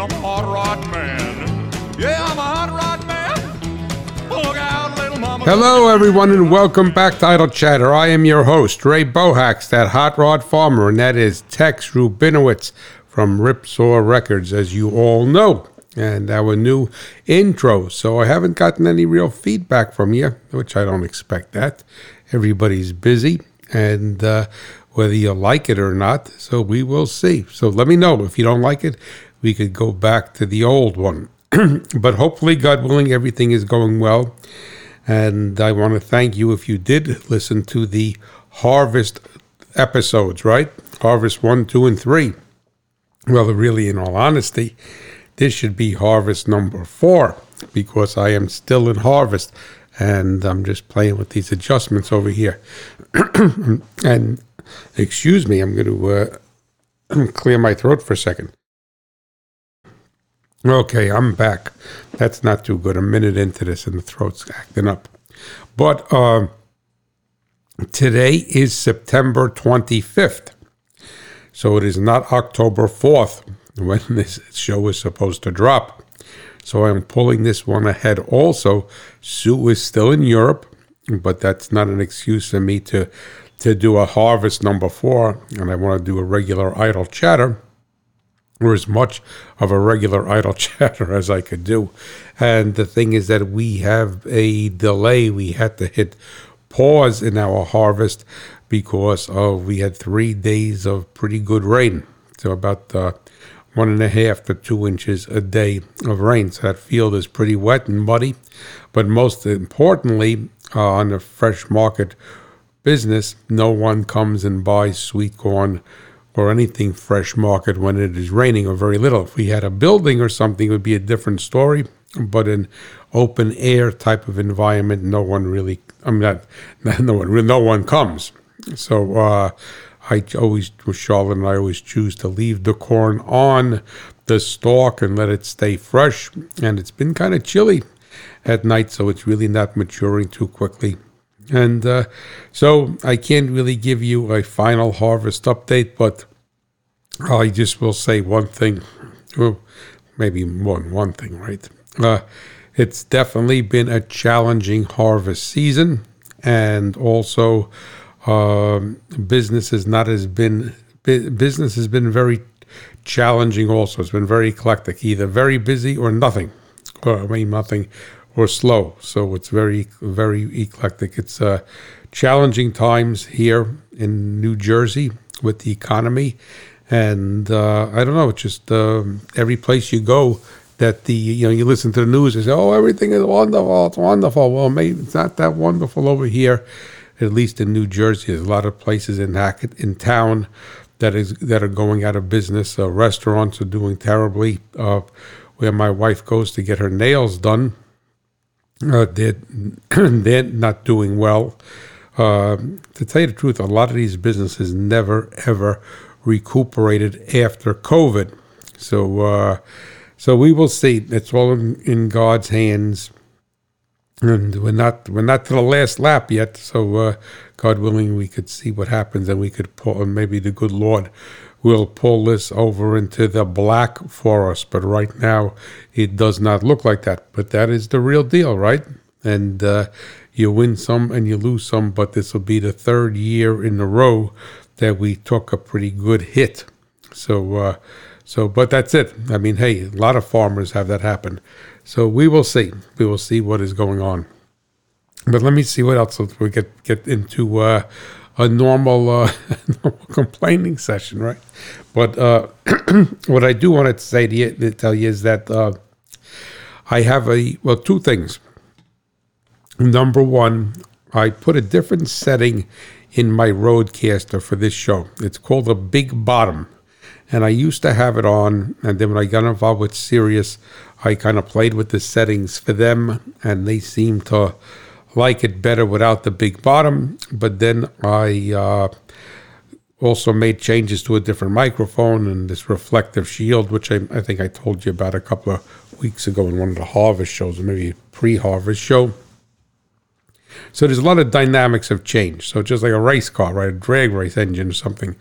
I'm a hot rod man. Yeah, I'm a hot rod man. Look out, little mama. Hello, everyone, and welcome back to Idle Chatter. I am your host, Ray Bohax, that hot rod farmer, and that is Tex Rubinowitz from Ripsaw Records, as you all know, and our new intro. So I haven't gotten any real feedback from you, which I don't expect that. Everybody's busy, and uh, whether you like it or not, so we will see. So let me know if you don't like it. We could go back to the old one. but hopefully, God willing, everything is going well. And I want to thank you if you did listen to the Harvest episodes, right? Harvest 1, 2, and 3. Well, really, in all honesty, this should be Harvest number 4 because I am still in Harvest and I'm just playing with these adjustments over here. and excuse me, I'm going to uh, clear my throat for a second. Okay, I'm back. That's not too good. A minute into this and the throat's acting up. But uh, today is September 25th. So it is not October 4th when this show is supposed to drop. So I'm pulling this one ahead also. Sue is still in Europe, but that's not an excuse for me to, to do a harvest number four. And I want to do a regular idle chatter or as much of a regular idle chatter as I could do. And the thing is that we have a delay. We had to hit pause in our harvest because of we had three days of pretty good rain. So about uh, one and a half to two inches a day of rain. So that field is pretty wet and muddy. But most importantly, uh, on the fresh market business, no one comes and buys sweet corn or anything fresh market when it is raining or very little. If we had a building or something, it would be a different story. But an open air type of environment, no one really, I mean, not, no one, no one comes. So uh, I always, with Charlotte and I always choose to leave the corn on the stalk and let it stay fresh. And it's been kind of chilly at night, so it's really not maturing too quickly. And uh, so I can't really give you a final harvest update, but I just will say one thing, well, maybe one one thing, right? Uh, it's definitely been a challenging harvest season, and also um, business has not has been business has been very challenging. Also, it's been very eclectic, either very busy or nothing, or I mean nothing or slow. So it's very, very eclectic. It's uh, challenging times here in New Jersey with the economy. And uh, I don't know, it's just uh, every place you go that the, you know, you listen to the news and say, oh, everything is wonderful, it's wonderful. Well, maybe it's not that wonderful over here, at least in New Jersey. There's a lot of places in Hackett, in town that is that are going out of business. Uh, restaurants are doing terribly. Uh, where my wife goes to get her nails done, uh, they're, they're not doing well. Uh, to tell you the truth, a lot of these businesses never ever recuperated after COVID. So, uh, so we will see. It's all in, in, God's hands, and we're not we're not to the last lap yet. So, uh, God willing, we could see what happens, and we could pull. And maybe the good Lord will pull this over into the black for us. But right now, it does not look like that. But that is the real deal, right? And uh, you win some and you lose some, but this will be the third year in a row that we took a pretty good hit. So, uh, so, but that's it. I mean, hey, a lot of farmers have that happen. So we will see. We will see what is going on. But let me see what else we get get into uh, a normal, uh, normal complaining session, right? But uh, what I do want to say to, you, to tell you is that uh, I have a well, two things. Number one, I put a different setting in my Rodecaster for this show. It's called the Big Bottom, and I used to have it on, and then when I got involved with Sirius, I kind of played with the settings for them, and they seemed to like it better without the big bottom. But then I uh, also made changes to a different microphone and this reflective shield, which I, I, think I told you about a couple of weeks ago in one of the harvest shows, or maybe pre harvest show. So there's a lot of dynamics have changed. So just like a race car, right, a drag race engine or something,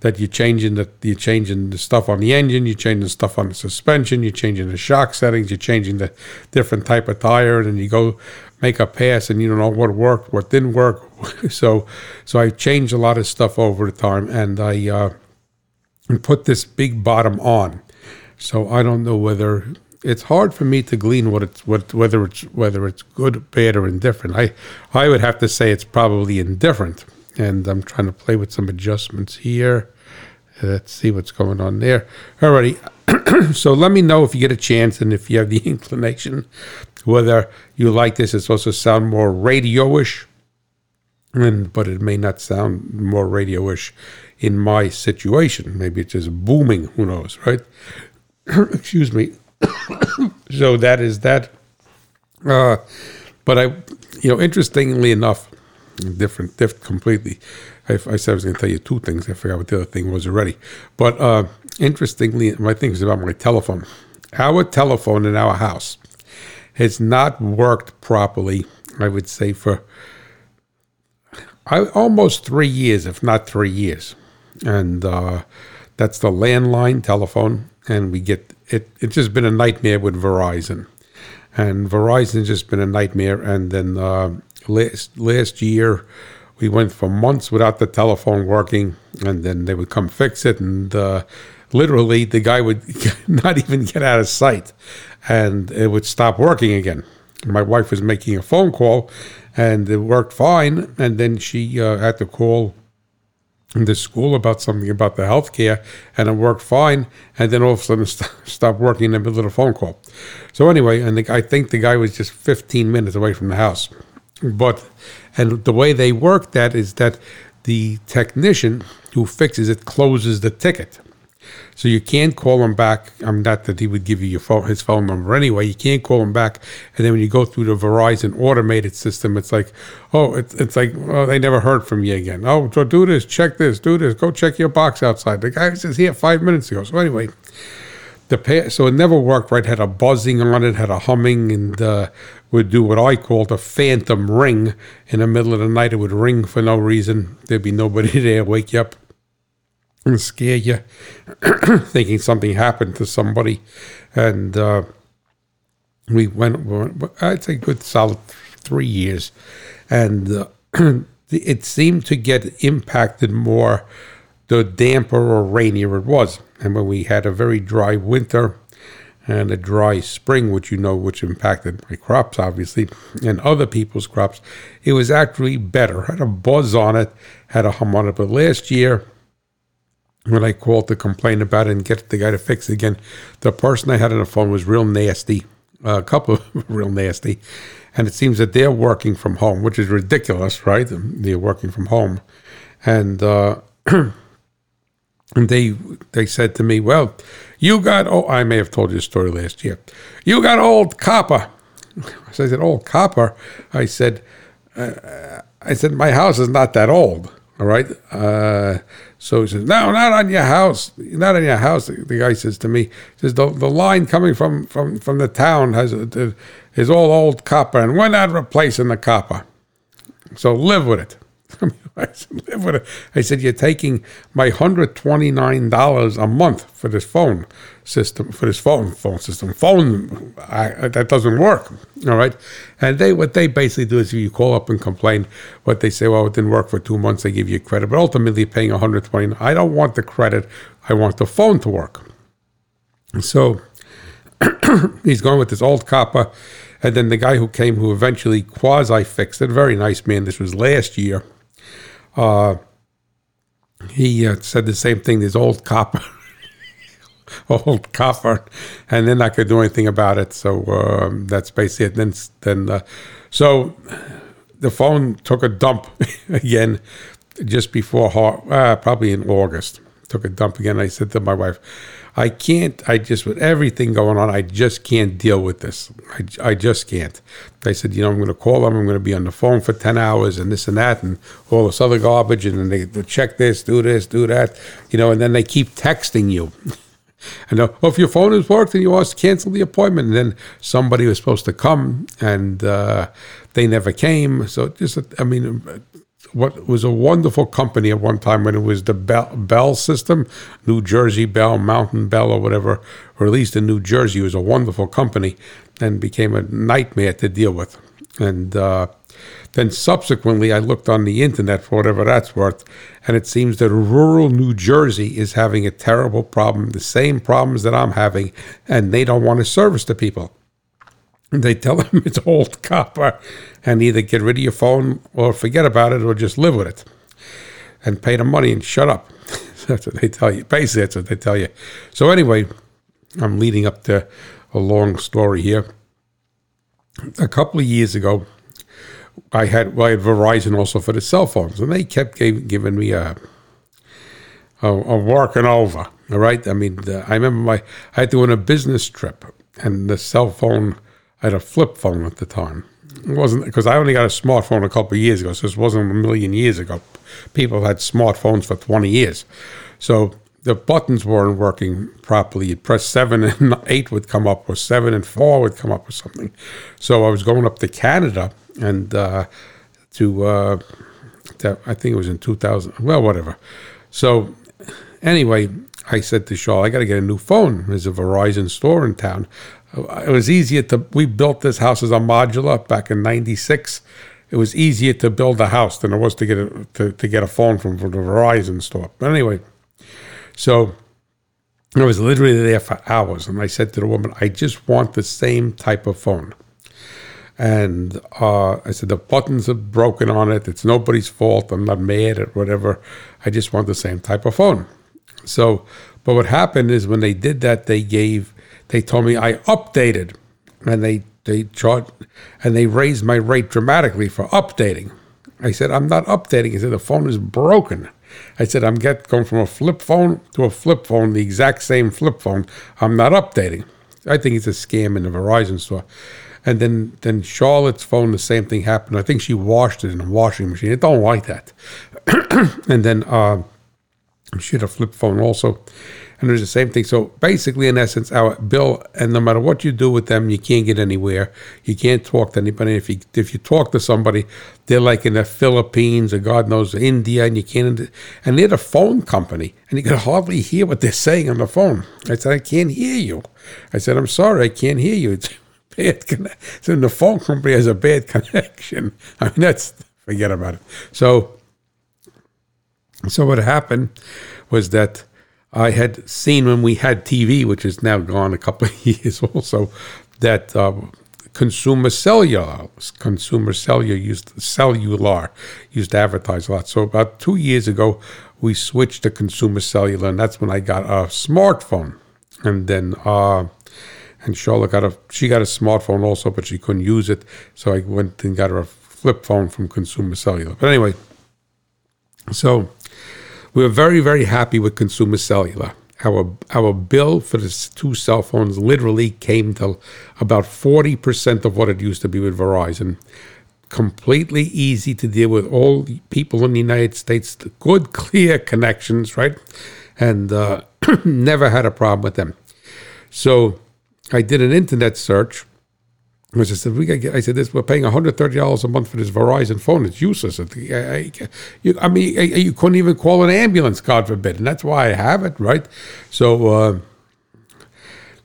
that you're changing the you're changing the stuff on the engine, you're changing the stuff on the suspension, you're changing the shock settings, you're changing the different type of tire, and you go make a pass and you don't know what worked, what didn't work. so so I changed a lot of stuff over the time, and I uh, put this big bottom on. So I don't know whether it's hard for me to glean what it's what whether it's whether it's good, bad, or indifferent. I I would have to say it's probably indifferent, and I'm trying to play with some adjustments here. Let's see what's going on there. Alrighty, so let me know if you get a chance and if you have the inclination whether you like this. It's also sound more radio-ish, and but it may not sound more radio-ish in my situation. Maybe it's just booming. Who knows, right? Excuse me. so that is that. Uh, but I, you know, interestingly enough, different, different completely. I, I said I was going to tell you two things. I forgot what the other thing was already. But uh, interestingly, my thing is about my telephone. Our telephone in our house has not worked properly. I would say for I, almost three years, if not three years, and uh, that's the landline telephone. And we get it. It's just been a nightmare with Verizon, and Verizon's just been a nightmare. And then uh, last last year, we went for months without the telephone working, and then they would come fix it, and uh, literally the guy would not even get out of sight, and it would stop working again. My wife was making a phone call, and it worked fine, and then she uh, had to call the school about something about the healthcare, and it worked fine. And then all of a sudden, st- stopped working in the middle of a phone call. So anyway, and the, I think the guy was just 15 minutes away from the house. But and the way they work that is that the technician who fixes it closes the ticket. So you can't call him back. I'm not that he would give you phone, his phone number anyway. You can't call him back. And then when you go through the Verizon automated system, it's like, oh, it's, it's like, oh, they never heard from you again. Oh, so do this, check this, do this, go check your box outside. The guy says here five minutes ago. So anyway, the pay, so it never worked right. Had a buzzing on it, had a humming, and uh, would do what I called a phantom ring in the middle of the night. It would ring for no reason. There'd be nobody there, wake you up and scare you, thinking something happened to somebody. And uh, we went, I'd say, good solid three years. And uh, it seemed to get impacted more the damper or rainier it was. And when we had a very dry winter and a dry spring, which you know, which impacted my crops, obviously, and other people's crops, it was actually better. Had a buzz on it, had a hum on it. But last year, when I called to complain about it and get the guy to fix it again, the person I had on the phone was real nasty, a couple of real nasty. And it seems that they're working from home, which is ridiculous, right? They're working from home. And, uh, and they they said to me, "Well, you got oh, I may have told you a story last year. You got old copper." So I said, "Old copper." I said, uh, "I said my house is not that old." All right. Uh, so he says, "No, not on your house. Not on your house." The, guy says to me, "Says the, the line coming from from from the town has uh, is all old copper, and we're not replacing the copper. So live with it." I said, live with it. I said, "You're taking my hundred twenty nine dollars a month for this phone system, for this phone phone system. Phone I, that doesn't work. All right." And they what they basically do is if you call up and complain, what they say, well, it didn't work for two months, they give you credit, but ultimately you're paying 120. I don't want the credit. I want the phone to work. So he's going with this old copper. And then the guy who came, who eventually quasi fixed it, very nice man. This was last year. Uh, he uh, said the same thing. This old copper, old copper, and then I could do anything about it. So um, that's basically it. Then, then, uh, so the phone took a dump again just before, uh, probably in August. Took a dump again. I said to my wife, I can't, I just, with everything going on, I just can't deal with this. I, I just can't. They said, you know, I'm going to call them. I'm going to be on the phone for 10 hours and this and that and all this other garbage. And then they, they check this, do this, do that, you know, and then they keep texting you. And uh, well, if your phone is worked, then you always cancel the appointment. And then somebody was supposed to come, and uh, they never came. So just, I mean, what was a wonderful company at one time when it was the Bell, Bell system, New Jersey Bell, Mountain Bell, or whatever, least in New Jersey, it was a wonderful company, and became a nightmare to deal with. And uh, then subsequently, I looked on the internet for whatever that's worth, and it seems that rural New Jersey is having a terrible problem, the same problems that I'm having, and they don't want to service the people. They tell them it's old copper, and either get rid of your phone or forget about it, or just live with it, and pay the money and shut up. that's what they tell you. Basically, that's what they tell you. So anyway, I'm leading up to a long story here. A couple of years ago, I had well, I had Verizon also for the cell phones, and they kept gave, giving me a, a, a working over. All right, I mean, uh, I remember my I had to on a business trip, and the cell phone I had a flip phone at the time. It wasn't because I only got a smartphone a couple of years ago, so this wasn't a million years ago. People had smartphones for twenty years, so the buttons weren't working properly. You'd press seven and eight would come up, or seven and four would come up, or something. So I was going up to Canada and uh, to, uh, I think it was in 2000, well, whatever. So anyway, I said to Shaw, I got to get a new phone. There's a Verizon store in town. It was easier to, we built this house as a modular back in 96. It was easier to build a house than it was to get a, to, to get a phone from the Verizon store. But anyway, so I was literally there for hours. And I said to the woman, I just want the same type of phone. And uh, I said, the buttons are broken on it. It's nobody's fault. I'm not mad at whatever. I just want the same type of phone. So, but what happened is when they did that, they gave, they told me I updated and they, they charged, and they raised my rate dramatically for updating. I said, I'm not updating. I said, the phone is broken. I said, I'm get, going from a flip phone to a flip phone, the exact same flip phone. I'm not updating. I think it's a scam in the Verizon store. And then then Charlotte's phone, the same thing happened. I think she washed it in a washing machine. It don't like that. and then uh, she had a flip phone also. And there's the same thing. So basically, in essence, our bill, and no matter what you do with them, you can't get anywhere. You can't talk to anybody. If you if you talk to somebody, they're like in the Philippines or God knows India, and you can't. And they're the phone company, and you can hardly hear what they're saying on the phone. I said, I can't hear you. I said, I'm sorry, I can't hear you. It's, bad connection. So the phone company has a bad connection. I mean, that's forget about it. So, so what happened was that I had seen when we had TV, which is now gone a couple of years also, that uh, consumer cellular, consumer cellular used cellular used to advertise a lot. So about two years ago, we switched to consumer cellular, and that's when I got a smartphone. And then uh, and Charlotte got a she got a smartphone also, but she couldn't use it. So I went and got her a flip phone from Consumer Cellular. But anyway, so we were very very happy with Consumer Cellular. Our our bill for the two cell phones literally came to about forty percent of what it used to be with Verizon. Completely easy to deal with. All people in the United States, good clear connections, right? And uh, never had a problem with them. So I did an internet search. I said, we get, I said, this, we're paying $130 a month for this Verizon phone. It's useless. I, I, you, I mean, I, you couldn't even call an ambulance, God forbid. And that's why I have it, right? So, uh,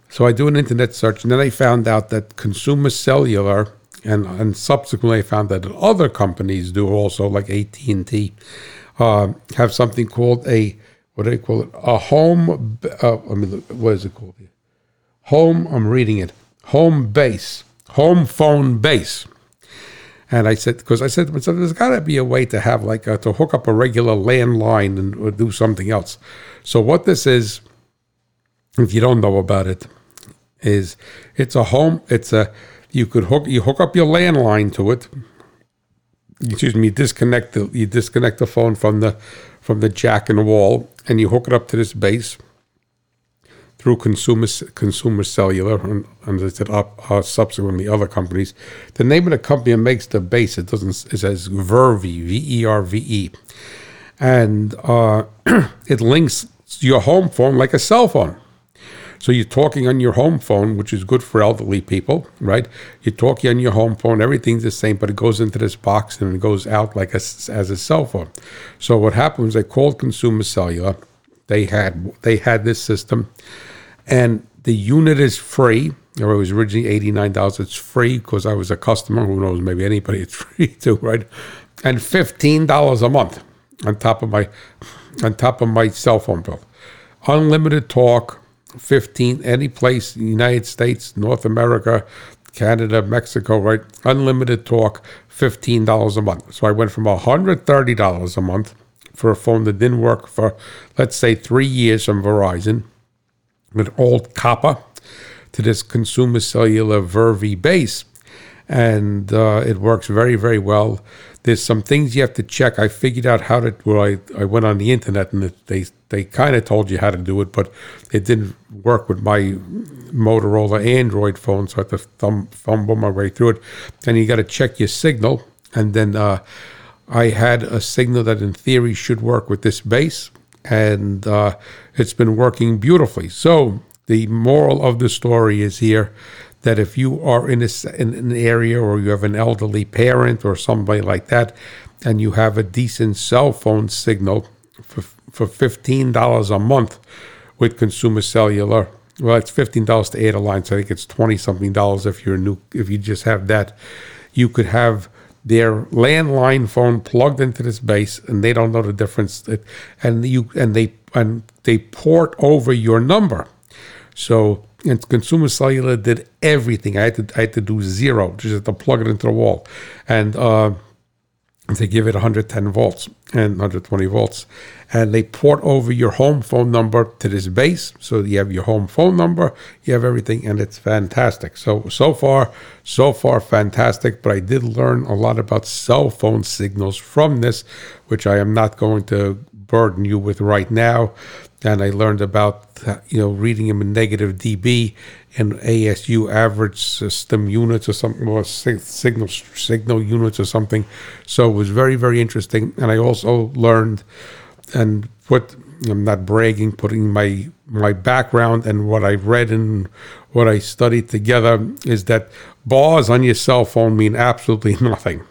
so I do an internet search, and then I found out that Consumer Cellular, and, and subsequently I found that other companies do also, like AT&T, uh, have something called a, what do they call it? A home, uh, I mean, what is it called? Home, I'm reading it, home base, home phone base. And I said, because I said to myself, there's got to be a way to have like a, to hook up a regular landline and do something else. So what this is, if you don't know about it, is it's a home. It's a you could hook you hook up your landline to it. Excuse me. You disconnect the you disconnect the phone from the from the jack in the wall, and you hook it up to this base through consumer consumer cellular, and, and as I said, up, uh, subsequently other companies. The name of the company makes the base. It doesn't. It says Verve, V E R V E, and uh, it links your home phone like a cell phone. So you're talking on your home phone, which is good for elderly people, right? You're talking on your home phone, everything's the same, but it goes into this box and it goes out like a, as a cell phone. So what happened was they called Consumer Cellular. They had they had this system, and the unit is free. Or it was originally eighty nine dollars. It's free because I was a customer. Who knows? Maybe anybody it's free too, right? And fifteen dollars a month on top of my on top of my cell phone bill. Unlimited talk, 15 any place United States, North America, Canada, Mexico, right? Unlimited talk, $15 a month. So I went from $130 a month for a phone that didn't work for, let's say, three years from Verizon with old copper to this consumer cellular Vervi base. And uh, it works very, very well. There's some things you have to check. I figured out how to. Well, I, I went on the internet and they they kind of told you how to do it, but it didn't work with my Motorola Android phone, so I had to thumb, fumble my way through it. And you got to check your signal, and then uh, I had a signal that in theory should work with this base, and uh, it's been working beautifully. So the moral of the story is here that if you are in, a, in an area or you have an elderly parent or somebody like that, and you have a decent cell phone signal for for fifteen dollars a month with Consumer Cellular. Well, it's fifteen dollars to add a line, so I think it's twenty something dollars if you're new. If you just have that, you could have their landline phone plugged into this base, and they don't know the difference. And you and they and they port over your number. So and Consumer Cellular did everything. I had to I had to do zero, just to plug it into the wall, and. Uh, they give it 110 volts and 120 volts and they port over your home phone number to this base so you have your home phone number you have everything and it's fantastic so so far so far fantastic but i did learn a lot about cell phone signals from this which i am not going to burden you with right now. And I learned about you know reading them in negative dB and ASU average uh, system units or something or signal signal units or something. So it was very very interesting, and I also learned and put I'm not bragging, putting my my background and what I read and what I studied together is that bars on your cell phone mean absolutely nothing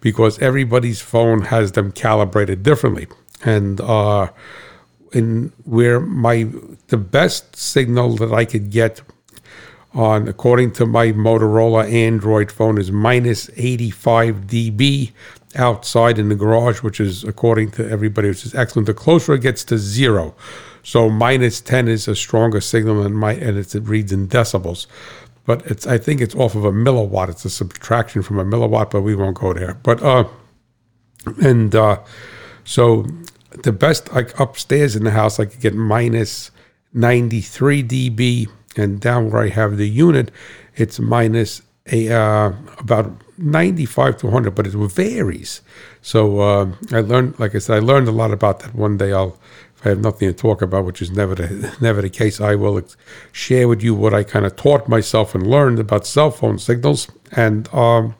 because everybody's phone has them calibrated differently and. uh in where my the best signal that I could get on according to my Motorola Android phone is minus 85 dB outside in the garage, which is according to everybody, which is excellent. The closer it gets to zero, so minus 10 is a stronger signal than my and it reads in decibels. But it's I think it's off of a milliwatt. It's a subtraction from a milliwatt, but we won't go there. But uh and uh so the best like upstairs in the house I could get minus 93 dB and down where I have the unit it's minus a uh, about 95 to 100 but it varies. So uh, I learned like I said I learned a lot about that. One day I'll if I have nothing to talk about which is never the, never the case I will share with you what I kind of taught myself and learned about cell phone signals and um,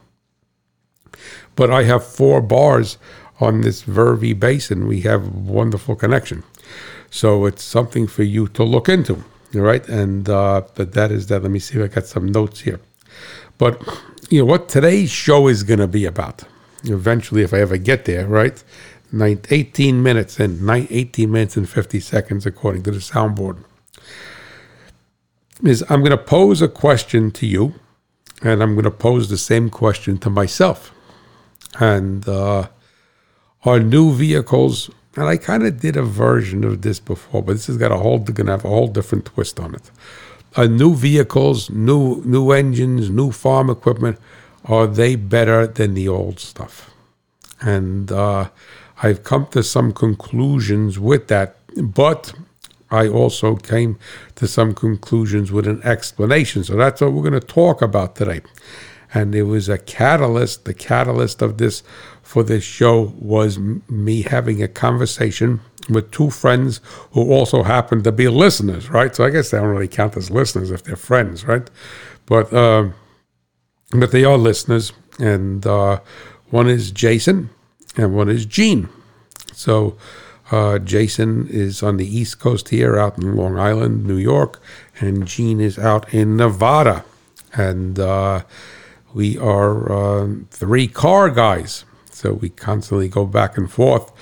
but I have four bars on this Vervi basin, we have wonderful connection. So it's something for you to look into, all right? And uh, but that is that. Let me see if I got some notes here. But you know what today's show is going to be about. Eventually, if I ever get there, right? 18 minutes and 18 minutes and 50 seconds, according to the soundboard. Is I'm going to pose a question to you, and I'm going to pose the same question to myself. And uh, are new vehicles, and I kind of did a version of this before, but this has got a whole going to have a whole different twist on it. Are new vehicles, new new engines, new farm equipment, are they better than the old stuff? And uh, I've come to some conclusions with that, but I also came to some conclusions with an explanation. So that's what we're going to talk about today. And it was a catalyst. The catalyst of this for this show was me having a conversation with two friends who also happen to be listeners, right? So I guess they don't really count as listeners if they're friends, right? But uh, but they are listeners, and uh, one is Jason and one is Gene. So Uh, Jason is on the East Coast here, out in Long Island, New York, and Gene is out in Nevada. And uh, we are uh, three car guys. So we constantly go back and forth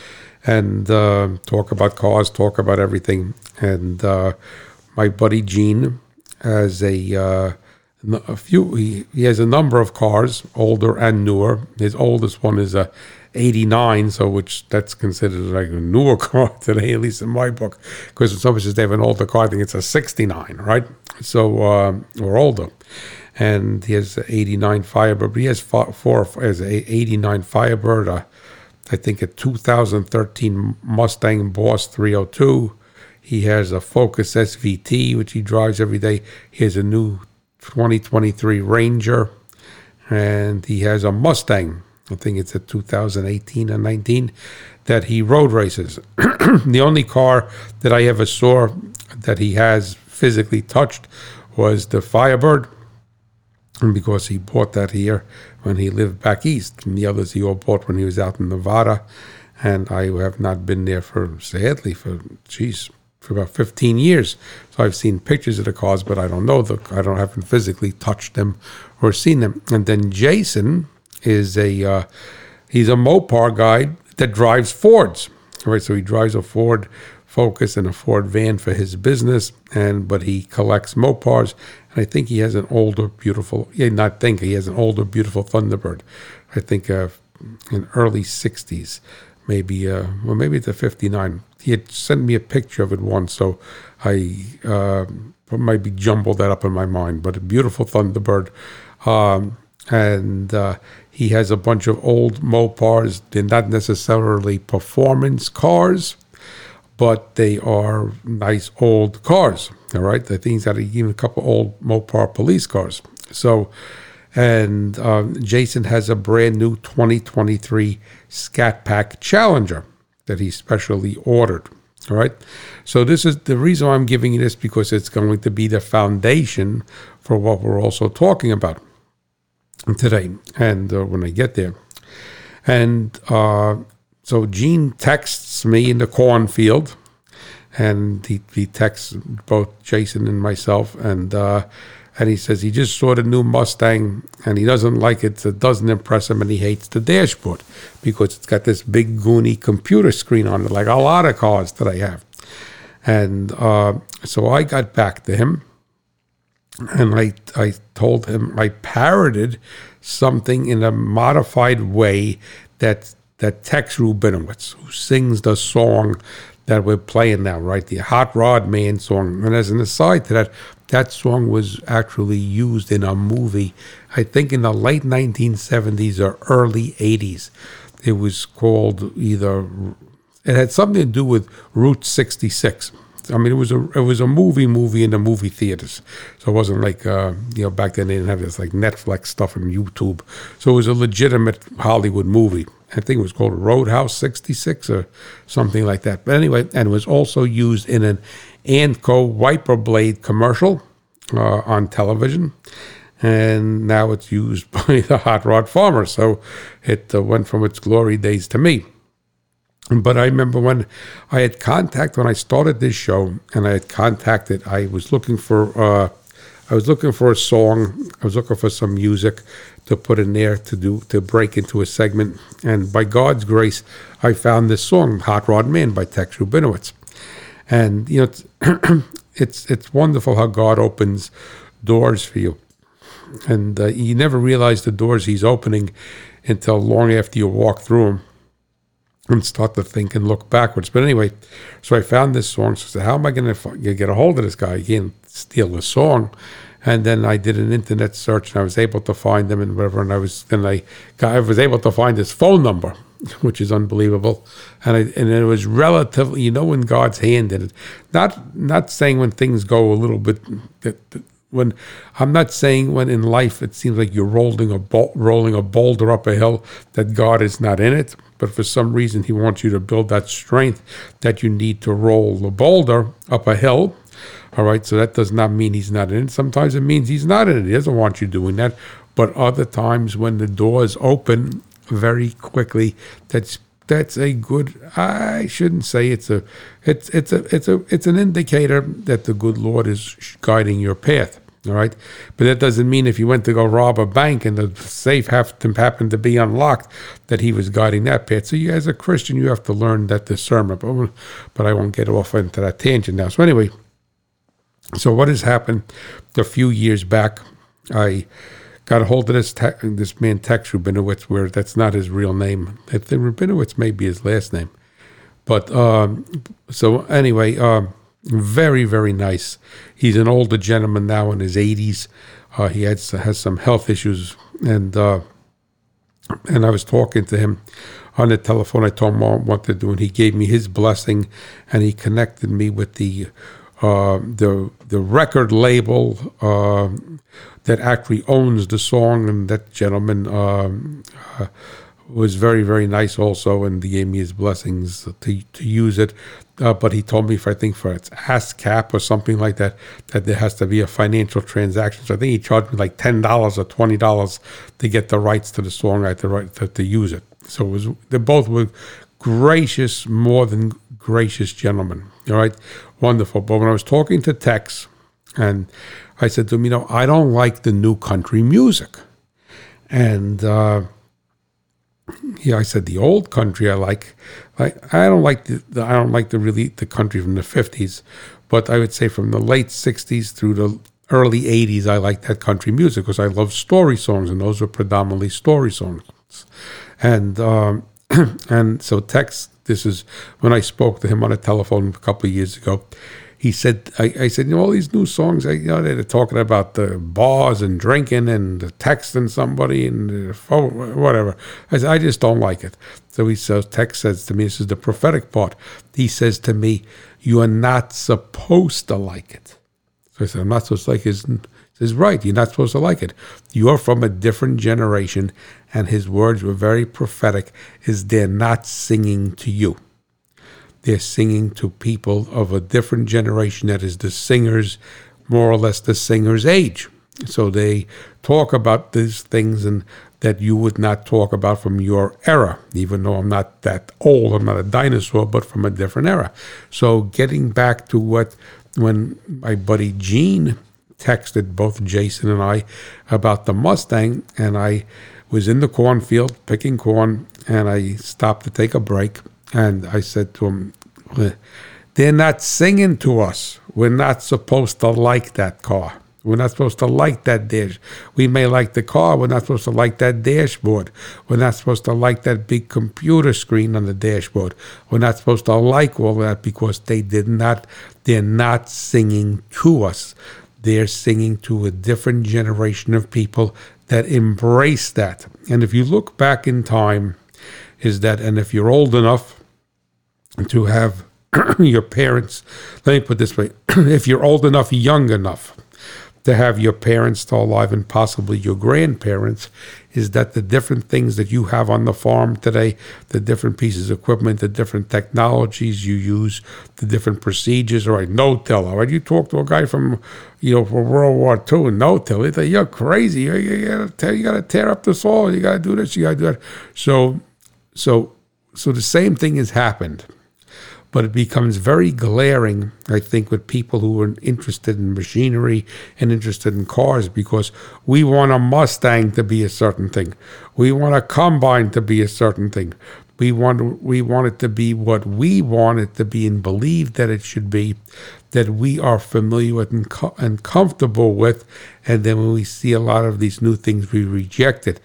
and uh, talk about cars, talk about everything. And uh, my buddy Gene has a, uh, a few, he, he has a number of cars, older and newer. His oldest one is a 89, so which that's considered like a newer car today, at least in my book. Because when somebody says they have an older car, I think it's a 69, right? So, uh, or older. And he has an 89 Firebird, but he has four, four has a 89 Firebird, I think a 2013 Mustang Boss 302. He has a Focus SVT, which he drives every day. He has a new 2023 Ranger, and he has a Mustang. I think it's a 2018 or 19 that he road races. the only car that I ever saw that he has physically touched was the Firebird, and because he bought that here when he lived back east. And the others he all bought when he was out in Nevada. And I have not been there for, sadly, for, geez, for about 15 years. So I've seen pictures of the cars, but I don't know the, I don't haven't physically touched them or seen them. And then Jason is a, uh, he's a Mopar guy that drives Fords. Right, so he drives a Ford Focus and a Ford van for his business, and but he collects Mopars, and I think he has an older, beautiful. Yeah, not think he has an older, beautiful Thunderbird. I think uh, in early '60s, maybe. Uh, well, maybe a '59. He had sent me a picture of it once, so I uh, might be jumbled that up in my mind. But a beautiful Thunderbird. Um, and uh, he has a bunch of old Mopars. They're not necessarily performance cars, but they are nice old cars. All right, I think he's got even a couple old Mopar police cars. So, and um, Jason has a brand new 2023 Scat Pack Challenger that he specially ordered. All right, so this is the reason I'm giving you this because it's going to be the foundation for what we're also talking about today and uh, when I get there. And uh, so Gene texts me in the cornfield, and he, he texts both Jason and myself, and uh, and he says he just saw the new Mustang and he doesn't like it. It doesn't impress him, and he hates the dashboard because it's got this big goony computer screen on it, like a lot of cars that I have. And uh, so I got back to him and I, I told him I parroted something in a modified way that that Tex Rubinowitz, who sings the song that we're playing now, right? The Hot Rod Man song. And as an aside to that, that song was actually used in a movie, I think in the late 1970s or early 80s. It was called either, it had something to do with Route 66. I mean, it was a it was a movie movie in the movie theaters, so it wasn't like uh, you know back then they didn't have this like Netflix stuff and YouTube, so it was a legitimate Hollywood movie. I think it was called Roadhouse '66 or something like that. But anyway, and it was also used in an Anco wiper blade commercial uh, on television, and now it's used by the hot rod farmer. So it uh, went from its glory days to me. But I remember when I had contact when I started this show, and I had contacted. I was looking for, uh, I was looking for a song. I was looking for some music to put in there to do to break into a segment. And by God's grace, I found this song, "Hot Rod Man" by Tex Rubinowitz. And you know, it's it's, it's wonderful how God opens doors for you, and uh, you never realize the doors He's opening until long after you walk through them and start to think and look backwards. But anyway, so I found this song. So I said, how am I going to get a hold of this guy? He can't steal the song. And then I did an internet search and I was able to find him and whatever. And I was then I got, I was able to find his phone number, which is unbelievable. And I and it was relatively, you know, in God's hand. And not not saying when things go a little bit when I'm not saying when in life it seems like you're rolling a rolling a boulder up a hill that God is not in it, but for some reason He wants you to build that strength that you need to roll the boulder up a hill. All right, so that does not mean He's not in it. Sometimes it means He's not in it. He doesn't want you doing that. But other times when the doors open very quickly, that's that's a good. I shouldn't say it's a. It's it's a it's a it's an indicator that the good Lord is guiding your path. All right, but that doesn't mean if you went to go rob a bank and the safe happened happened to be unlocked that he was guiding that path. So you, as a Christian, you have to learn that discernment. But but I won't get off into that tangent now. So anyway, so what has happened? A few years back, I got a hold of this te- this man Tex Rubinowitz, where that's not his real name. If the Rubinowitz may be his last name, but um, so anyway, um, very very nice. He's an older gentleman now in his 80s. Uh, he has has some health issues, and uh, and I was talking to him on the telephone. I told him what to do, and he gave me his blessing, and he connected me with the uh, the the record label uh, that actually owns the song, and that gentleman um, uh, was very very nice also, and he gave me his blessings to to use it. Uh, but he told me if I think for its ASCAP or something like that that there has to be a financial transaction. So I think he charged me like ten dollars or twenty dollars to get the rights to the song, right, the right to, to use it. So it was they both were gracious, more than gracious gentlemen. All right, wonderful. But when I was talking to Tex, and I said to him, you know, I don't like the new country music, and uh, yeah, I said the old country I like. Like I don't like the, the I don't like the really the country from the fifties, but I would say from the late '60s through the early '80s, I like that country music because I love story songs, and those were predominantly story songs. And um, and so Tex, this is when I spoke to him on a telephone a couple of years ago. He said, I, I said, you know, all these new songs, you know, they're talking about the bars and drinking and texting somebody and whatever. I said, I just don't like it. So he says, Tex says to me, this is the prophetic part. He says to me, you are not supposed to like it. So I said, I'm not supposed to like it. He says, right, you're not supposed to like it. You're from a different generation. And his words were very prophetic, is they're not singing to you they're singing to people of a different generation that is the singers, more or less the singer's age. So they talk about these things and that you would not talk about from your era, even though I'm not that old, I'm not a dinosaur, but from a different era. So getting back to what when my buddy Gene texted both Jason and I about the Mustang, and I was in the cornfield picking corn, and I stopped to take a break and I said to him, They're not singing to us. We're not supposed to like that car. We're not supposed to like that dash. We may like the car. We're not supposed to like that dashboard. We're not supposed to like that big computer screen on the dashboard. We're not supposed to like all that because they did not. They're not singing to us. They're singing to a different generation of people that embrace that. And if you look back in time, is that, and if you're old enough to have your parents, let me put this way if you're old enough, young enough to have your parents still alive and possibly your grandparents, is that the different things that you have on the farm today, the different pieces of equipment, the different technologies you use, the different procedures, all right, no till, all right, you talk to a guy from, you know, from World War II and no till, they say, you're crazy, you, you, gotta, you gotta tear up the soil, you gotta do this, you gotta do that. So, so, so the same thing has happened but it becomes very glaring, I think, with people who are interested in machinery and interested in cars because we want a Mustang to be a certain thing. We want a combine to be a certain thing. We want we want it to be what we want it to be and believe that it should be, that we are familiar with and, co- and comfortable with, and then when we see a lot of these new things, we reject it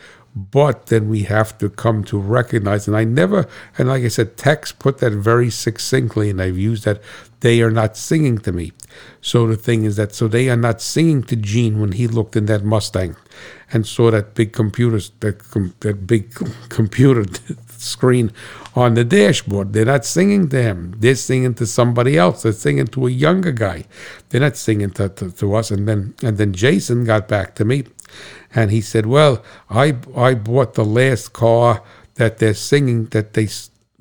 but then we have to come to recognize and i never and like i said tex put that very succinctly and i've used that they are not singing to me. So the thing is that so they are not singing to gene when he looked in that mustang and saw that big computer that, that big computer screen on the dashboard. They're not singing to him. They're singing to somebody else. They're singing to a younger guy. They're not singing to, to, to us. And then and then jason got back to me and he said, "Well, I I bought the last car that they're singing that they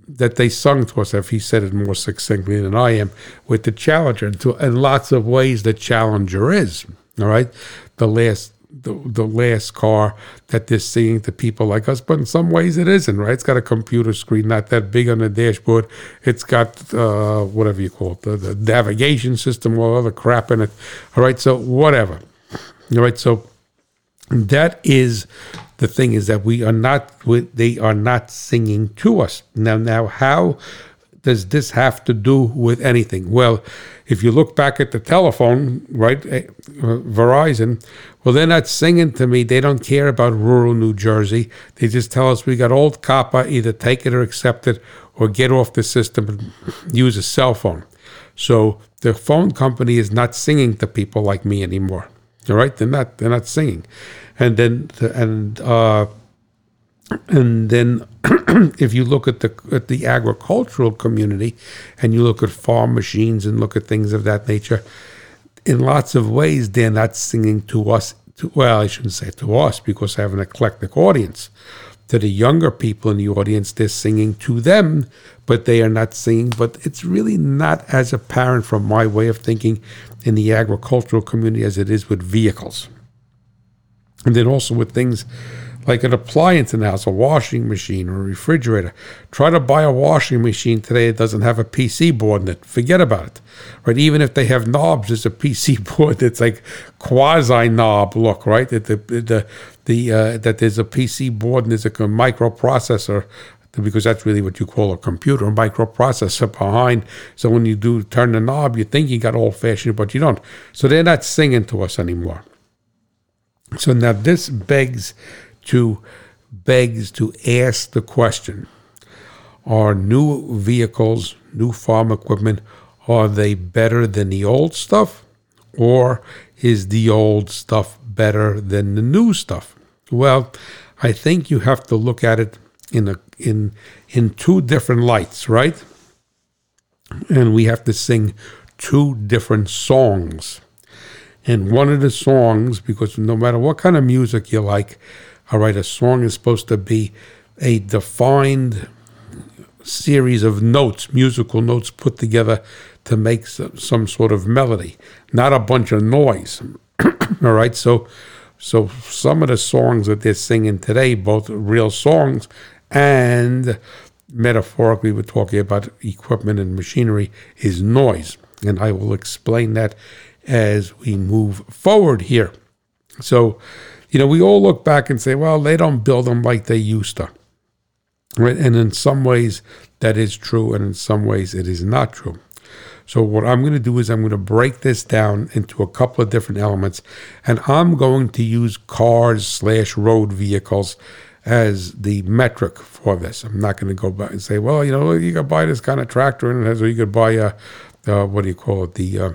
that they sung to us." If he said it more succinctly than I am, with the Challenger, and to, in lots of ways, the Challenger is all right. The last the, the last car that they're seeing to people like us, but in some ways it isn't, right? It's got a computer screen, not that big on the dashboard. It's got uh, whatever you call it, the, the navigation system, all other crap in it. All right, so whatever. All right, so that is the thing is that we are not they are not singing to us now now how does this have to do with anything well if you look back at the telephone right uh, verizon well they're not singing to me. They don't care about rural new jersey. They just tell us we got old copper either take it or accept it or get off the system and use a cell phone. So the phone company is not singing to people like me anymore. All right? They're not they're not singing. And then and uh, and then if you look at the at the agricultural community and you look at farm machines and look at things of that nature in lots of ways they're not singing to us to, well i shouldn't say to us because i have an eclectic audience. To the younger people in the audience they're singing to them but they are not singing. But it's really not as apparent from my way of thinking in the agricultural community as it is with vehicles. And then also with things like an appliance in the house, a washing machine or a refrigerator. Try to buy a washing machine today that doesn't have a PC board in it. Forget about it. Right? Even if they have knobs, there's a PC board that's like quasi knob look, right? That the the the uh, that there's a PC board and there's a microprocessor because that's really what you call a computer, a microprocessor behind. So when you do turn the knob, you think you got old fashioned, but you don't. So they're not singing to us anymore. So now this begs to begs to ask the question: Are new vehicles, new farm equipment, are they better than the old stuff, or is the old stuff better than the new stuff? Well, I think you have to look at it in a in in two different lights, right? And we have to sing two different songs. And one of the songs, because no matter what kind of music you like, all right, a song is supposed to be a defined series of notes, musical notes put together to make some sort of melody, not a bunch of noise. all right, so so some of the songs that they're singing today, both real songs and metaphorically, we're talking about equipment and machinery, is noise. And I will explain that as we move forward here. So, you know, we all look back and say, well, they don't build them like they used to. Right? And in some ways, that is true, and in some ways, it is not true. So, what I'm going to do is I'm going to break this down into a couple of different elements, and I'm going to use cars slash road vehicles as the metric for this. I'm not going to go back and say, well, you know, you could buy this kind of tractor and it has, or you could buy a, uh, what do you call it, the uh,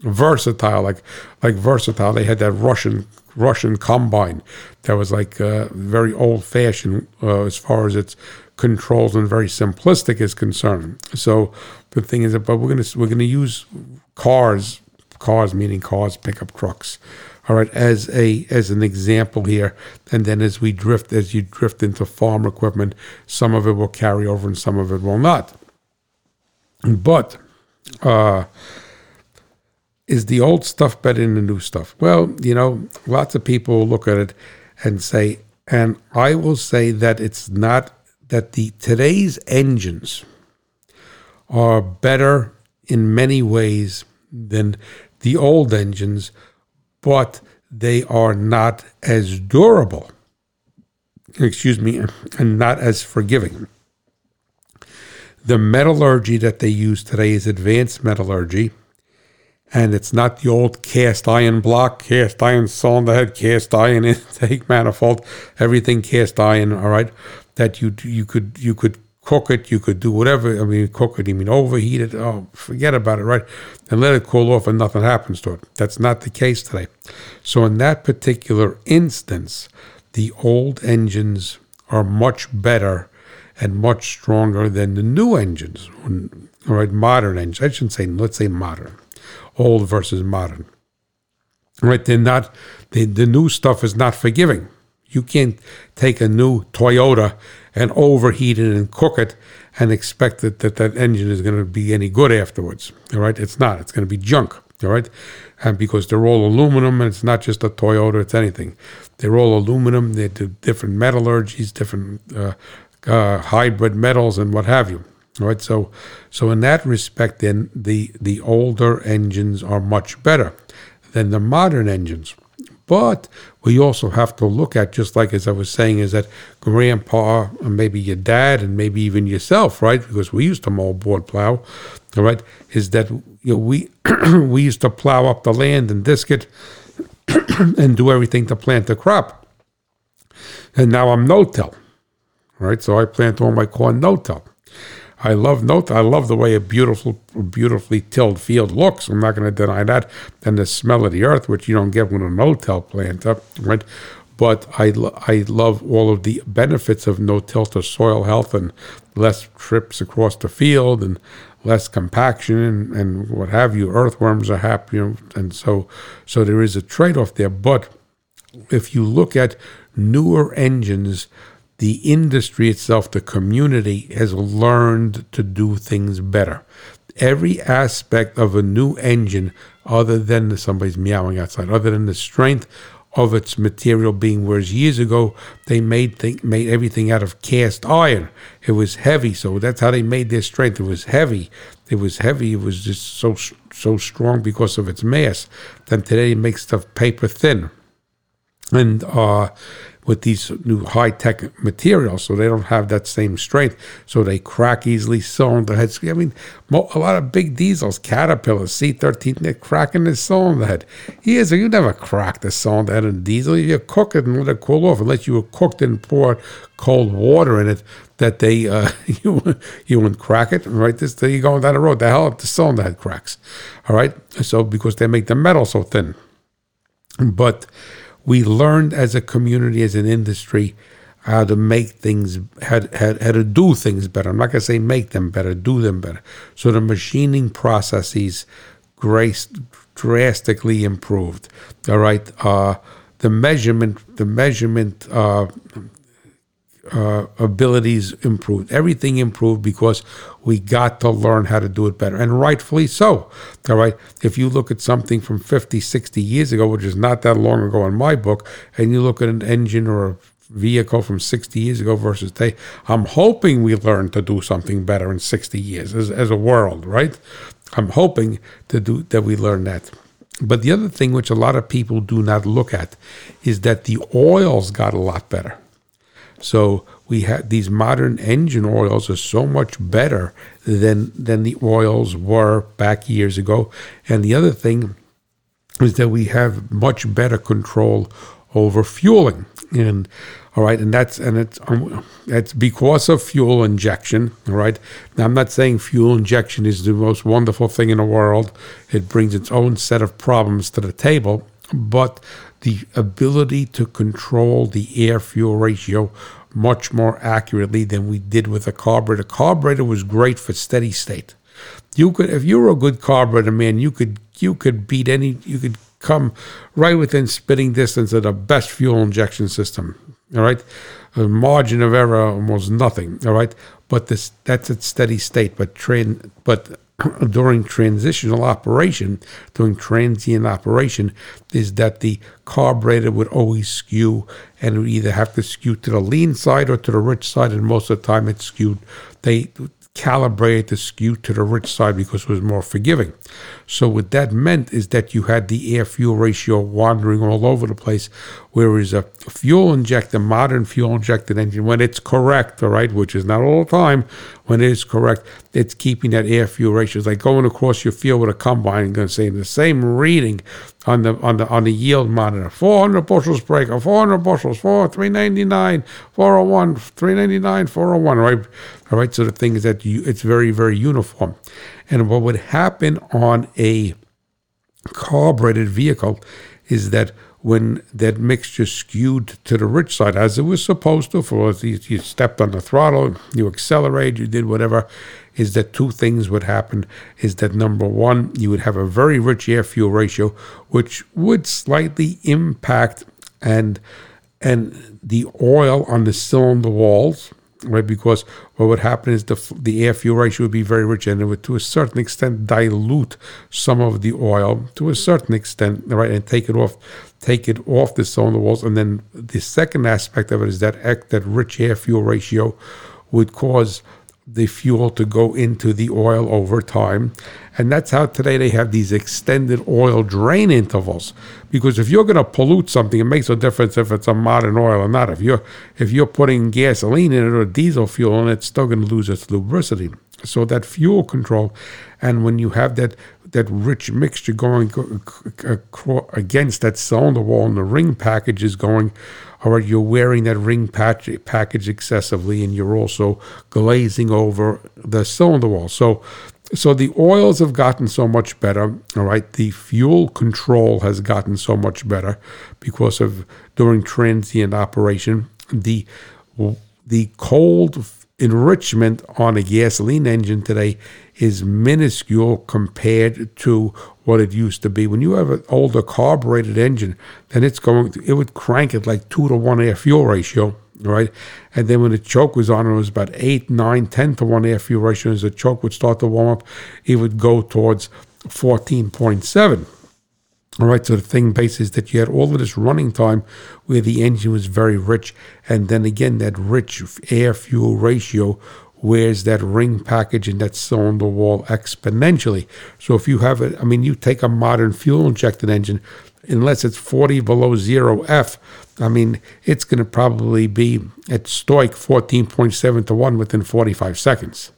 versatile, like like versatile. They had that Russian Russian combine that was like uh, very old fashioned uh, as far as its controls and very simplistic is concerned. So the thing is that, but we're gonna we're gonna use cars, cars meaning cars, pickup trucks. All right, as a as an example here, and then as we drift, as you drift into farm equipment, some of it will carry over and some of it will not. But uh, is the old stuff better than the new stuff? Well, you know, lots of people look at it and say, and I will say that it's not that the today's engines are better in many ways than the old engines, but they are not as durable. Excuse me, and not as forgiving. The metallurgy that they use today is advanced metallurgy and it's not the old cast iron block, cast iron cylinder head, cast iron intake manifold, everything cast iron. All right, that you you could you could cook it, you could do whatever. I mean, cook it. You mean overheat it? Oh, forget about it, right? And let it cool off, and nothing happens to it. That's not the case today. So in that particular instance, the old engines are much better and much stronger than the new engines. All right, modern engines. I shouldn't say. Let's say modern old versus modern. Right? They're not, they, the new stuff is not forgiving. You can't take a new Toyota and overheat it and cook it and expect that that, that engine is going to be any good afterwards. All right? It's not. It's going to be junk. All right, and because they're all aluminum, and it's not just a Toyota, it's anything. They're all aluminum. They do different metallurgies, different uh, uh, hybrid metals, and what have you. Right, so so in that respect, then the the older engines are much better than the modern engines. But we also have to look at, just like as I was saying, is that grandpa, and maybe your dad, and maybe even yourself, right? Because we used to moldboard plow, all right? Is that you know, we we used to plow up the land and disc it and do everything to plant the crop. And now I'm no-till, right? So I plant all my corn no-till. I love note. I love the way a beautiful, beautifully tilled field looks. I'm not going to deny that. And the smell of the earth, which you don't get with a no-till plant, up right? But I, I love all of the benefits of no-till to soil health and less trips across the field and less compaction and, and what have you. Earthworms are happier, and so so there is a trade-off there. But if you look at newer engines the industry itself, the community, has learned to do things better. Every aspect of a new engine, other than somebody's meowing outside, other than the strength of its material being, whereas years ago they made th- made everything out of cast iron. It was heavy, so that's how they made their strength. It was heavy. It was heavy. It was just so so strong because of its mass. Then today it makes stuff paper thin, and uh, with these new high tech materials, so they don't have that same strength. So they crack easily. Cylinder heads. I mean, a lot of big diesels, Caterpillar, C13, they're cracking the cylinder head. Years ago, you never cracked the cylinder head in diesel. You cook it and let it cool off, unless you were cooked and poured cold water in it. That they uh, you you wouldn't crack it, right? This you going down the road, the hell the cylinder head cracks. All right, so because they make the metal so thin, but we learned as a community, as an industry, how to make things, how, how, how to do things better. I'm not going to say make them better, do them better. So the machining processes drastically improved. All right. Uh, the measurement, the measurement uh, uh, abilities improved. Everything improved because we got to learn how to do it better, and rightfully so. All right. If you look at something from 50, 60 years ago, which is not that long ago in my book, and you look at an engine or a vehicle from 60 years ago versus today, I'm hoping we learn to do something better in 60 years as, as a world, right? I'm hoping to do that we learn that. But the other thing which a lot of people do not look at is that the oils got a lot better. So we had these modern engine oils are so much better than than the oils were back years ago. And the other thing is that we have much better control over fueling. And all right, and that's and it's um, it's because of fuel injection. All right, now I'm not saying fuel injection is the most wonderful thing in the world. It brings its own set of problems to the table, but the ability to control the air fuel ratio much more accurately than we did with a carburetor. Carburetor was great for steady state. You could, if you were a good carburetor man, you could you could beat any, you could come right within spitting distance of the best fuel injection system. All right, a margin of error almost nothing. All right, but this that's at steady state. But train, but during transitional operation, during transient operation, is that the carburetor would always skew and would either have to skew to the lean side or to the rich side, and most of the time it skewed. They calibrated the skew to the rich side because it was more forgiving. So what that meant is that you had the air fuel ratio wandering all over the place, whereas a fuel injector, modern fuel injected engine, when it's correct, all right, which is not all the time, when it is correct, it's keeping that air fuel ratio. It's like going across your field with a combine and going to say the same reading on the on the on the yield monitor. 400 bushels breaker, 400 bushels, 4, 399, 401, 399, 401, right? All right. So the thing is that you, it's very, very uniform. And what would happen on a carbureted vehicle is that when that mixture skewed to the rich side, as it was supposed to, for you, you stepped on the throttle, you accelerated, you did whatever, is that two things would happen. Is that number one, you would have a very rich air fuel ratio, which would slightly impact and and the oil on the cylinder walls right? Because what would happen is the the air fuel ratio would be very rich, and it would, to a certain extent, dilute some of the oil to a certain extent, right, and take it off, take it off the cylinder walls. And then the second aspect of it is that that rich air fuel ratio would cause the fuel to go into the oil over time. And that's how today they have these extended oil drain intervals. Because if you're going to pollute something, it makes no difference if it's a modern oil or not. If you're if you're putting gasoline in it or diesel fuel in it, it's still going to lose its lubricity. So that fuel control, and when you have that that rich mixture going against that cylinder wall and the ring package is going or you're wearing that ring patch, package excessively and you're also glazing over the cylinder wall. So so the oils have gotten so much better, all right. The fuel control has gotten so much better because of during transient operation. The the cold enrichment on a gasoline engine today is minuscule compared to what it used to be. When you have an older carbureted engine, then it's going, it would crank it like two to one air fuel ratio, right? And then when the choke was on, it was about eight, nine, ten to one air fuel ratio. As the choke would start to warm up, it would go towards 14.7. All right, so the thing base is that you had all of this running time where the engine was very rich, and then again that rich air fuel ratio wears that ring package and that cylinder wall exponentially. So if you have it, I mean, you take a modern fuel injected engine, unless it's 40 below zero F, I mean, it's going to probably be at stoich 14.7 to 1 within 45 seconds,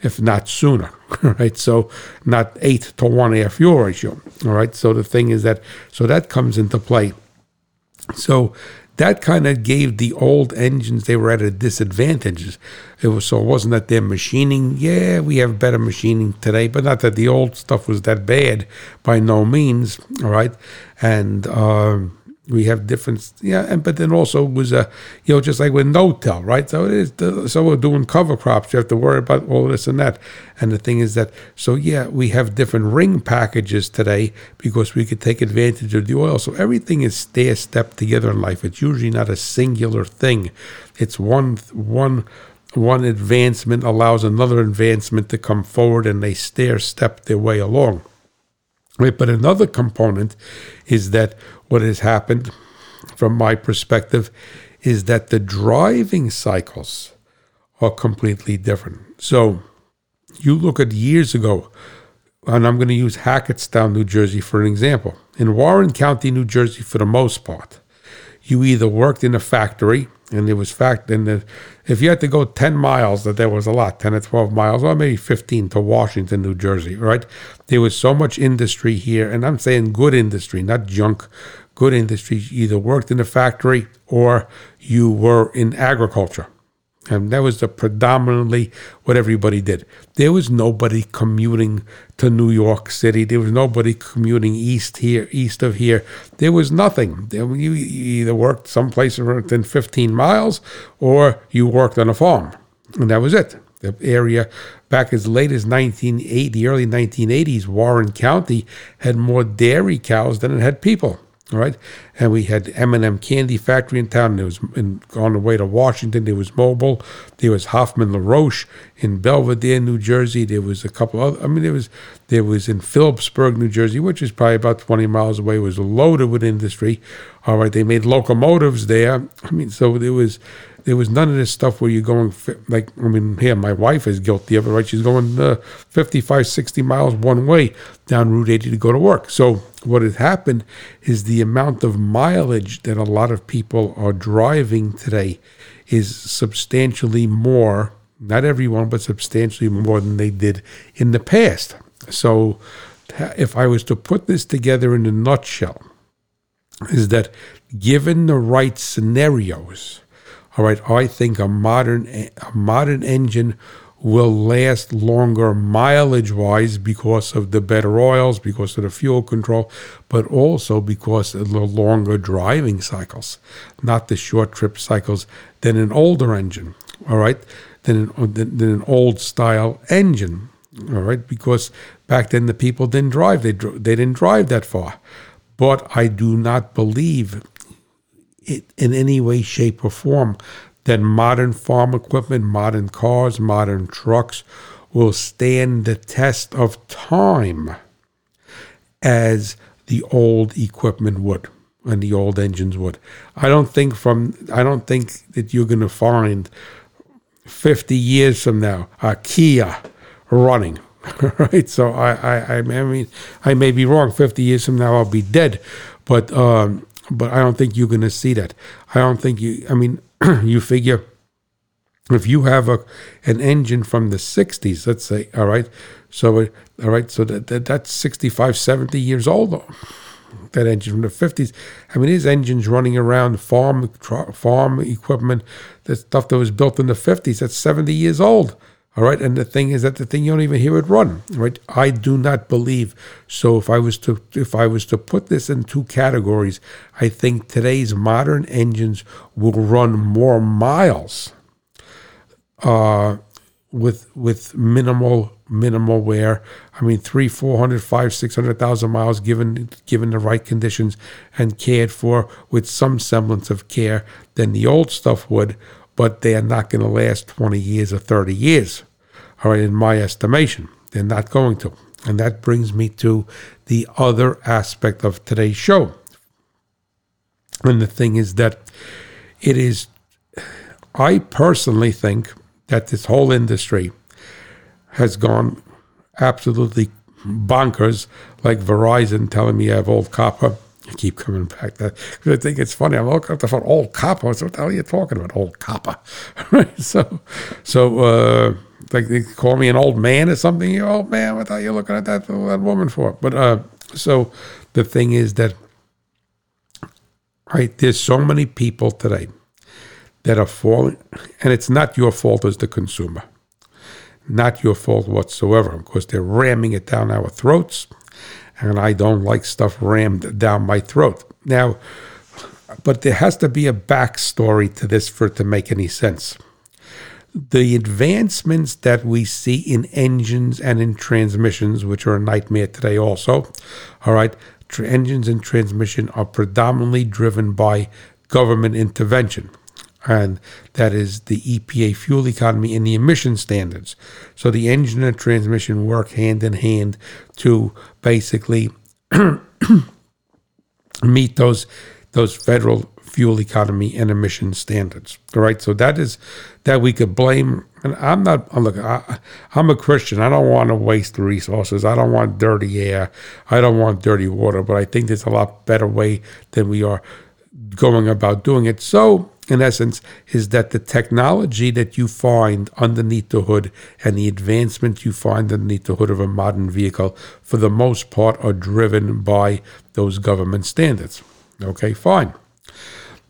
if not sooner, right? So not 8 to 1 air fuel ratio, all right? So the thing is that, so that comes into play. So that kind of gave the old engines they were at a disadvantage. It was so it wasn't that they're machining. Yeah, we have better machining today, but not that the old stuff was that bad by no means. All right, and. Um, we have different yeah and but then also was a uh, you know just like with no-till right? So it is so we're doing cover crops you have to worry about all this and that. And the thing is that so yeah we have different ring packages today because we could take advantage of the oil. So everything is stair step together in life. It's usually not a singular thing. It's one one one advancement allows another advancement to come forward and they stair step their way along Right, but another component is that what has happened, from my perspective, is that the driving cycles are completely different. So you look at years ago, and I'm going to use Hackettstown, New Jersey, for an example. In Warren County, New Jersey, for the most part, you either worked in a factory and it was fact and if you had to go 10 miles that there was a lot 10 or 12 miles or maybe 15 to washington new jersey right? There was so much industry here and i'm saying good industry not junk. Good industry you either worked in a factory or you were in agriculture and that was the predominantly what everybody did. There was nobody commuting to New York City. There was nobody commuting east here, east of here. There was nothing. You either worked someplace within 15 miles or you worked on a farm. And that was it. The area back as late as 1980, early 1980s, Warren County had more dairy cows than it had people. All right, and we had M&M Candy Factory in town. It was in, on the way to Washington. There was Mobil. There was Hoffmann-La Roche in Belvidere, New Jersey. There was a couple other. I mean, there was there was in Phillipsburg, New Jersey, which is probably about 20 miles away. It was loaded with industry. All right, they made locomotives there. I mean, so there was there was none of this stuff where you're going like I mean, here my wife is guilty of it. Right, she's going uh, 55, 60 miles one way down Route 80 to go to work. So what has happened is the amount of mileage that a lot of people are driving today is substantially more, not everyone, but substantially more than they did in the past. So if I was to put this together in a nutshell, is that given the right scenarios, all right, I think a modern a modern engine will last longer mileage wise because of the better oils, because of the fuel control, but also because of the longer driving cycles, not the short trip cycles than an older engine, all right, than an, than, than an old style engine, all right, because back then the people didn't drive, they, they didn't drive that far. But I do not believe in any way, shape, or form that modern farm equipment, modern cars, modern trucks will stand the test of time as the old equipment would and the old engines would. I don't think from I don't think that you're going to find 50 years from now a Kia running. right, so I, I, I mean, I may be wrong. Fifty years from now, I'll be dead, but um, but I don't think you're going to see that. I don't think you. I mean, you figure if you have a an engine from the 60s, let's say, all right, so all right, so that, that that's 65, 70 years old. though That engine from the 50s. I mean, his engine's running around farm farm equipment, the stuff that was built in the 50s. That's 70 years old. All right, and the thing is that the thing you don't even hear it run. Right, I do not believe. So if I was to if I was to put this in two categories, I think today's modern engines will run more miles, uh, with with minimal minimal wear. I mean, three, four hundred, five, six hundred thousand miles given given the right conditions and cared for with some semblance of care than the old stuff would but they are not going to last 20 years or 30 years. Right, in my estimation, they're not going to. And that brings me to the other aspect of today's show. And the thing is that it is, I personally think that this whole industry has gone absolutely bonkers, like Verizon telling me I have old copper I keep coming back to that. I think it's funny. I'm looking up the phone, old copper. So what the hell are you talking about, old copper? So, so uh, like they call me an old man or something. You old man, what are you looking at that, that woman for? But uh, so the thing is that, right, there's so many people today that are falling, and it's not your fault as the consumer. Not your fault whatsoever, because they're ramming it down our throats and I don't like stuff rammed down my throat. Now, but there has to be a backstory to this for it to make any sense. The advancements that we see in engines and in transmissions, which are a nightmare today, also, all right, engines and transmission are predominantly driven by government intervention and that is the EPA fuel economy and the emission standards. So the engine and transmission work hand in hand to basically meet those those federal fuel economy and emission standards. All right, so that is that we could blame. And I'm not. Uh, look, I, I'm a Christian. I don't want to waste resources. I don't want dirty air. I don't want dirty water. But I think there's a lot better way than we are going about doing it. So in essence, is that the technology that you find underneath the hood and the advancement you find underneath the hood of a modern vehicle, for the most part, are driven by those government standards. Okay, fine.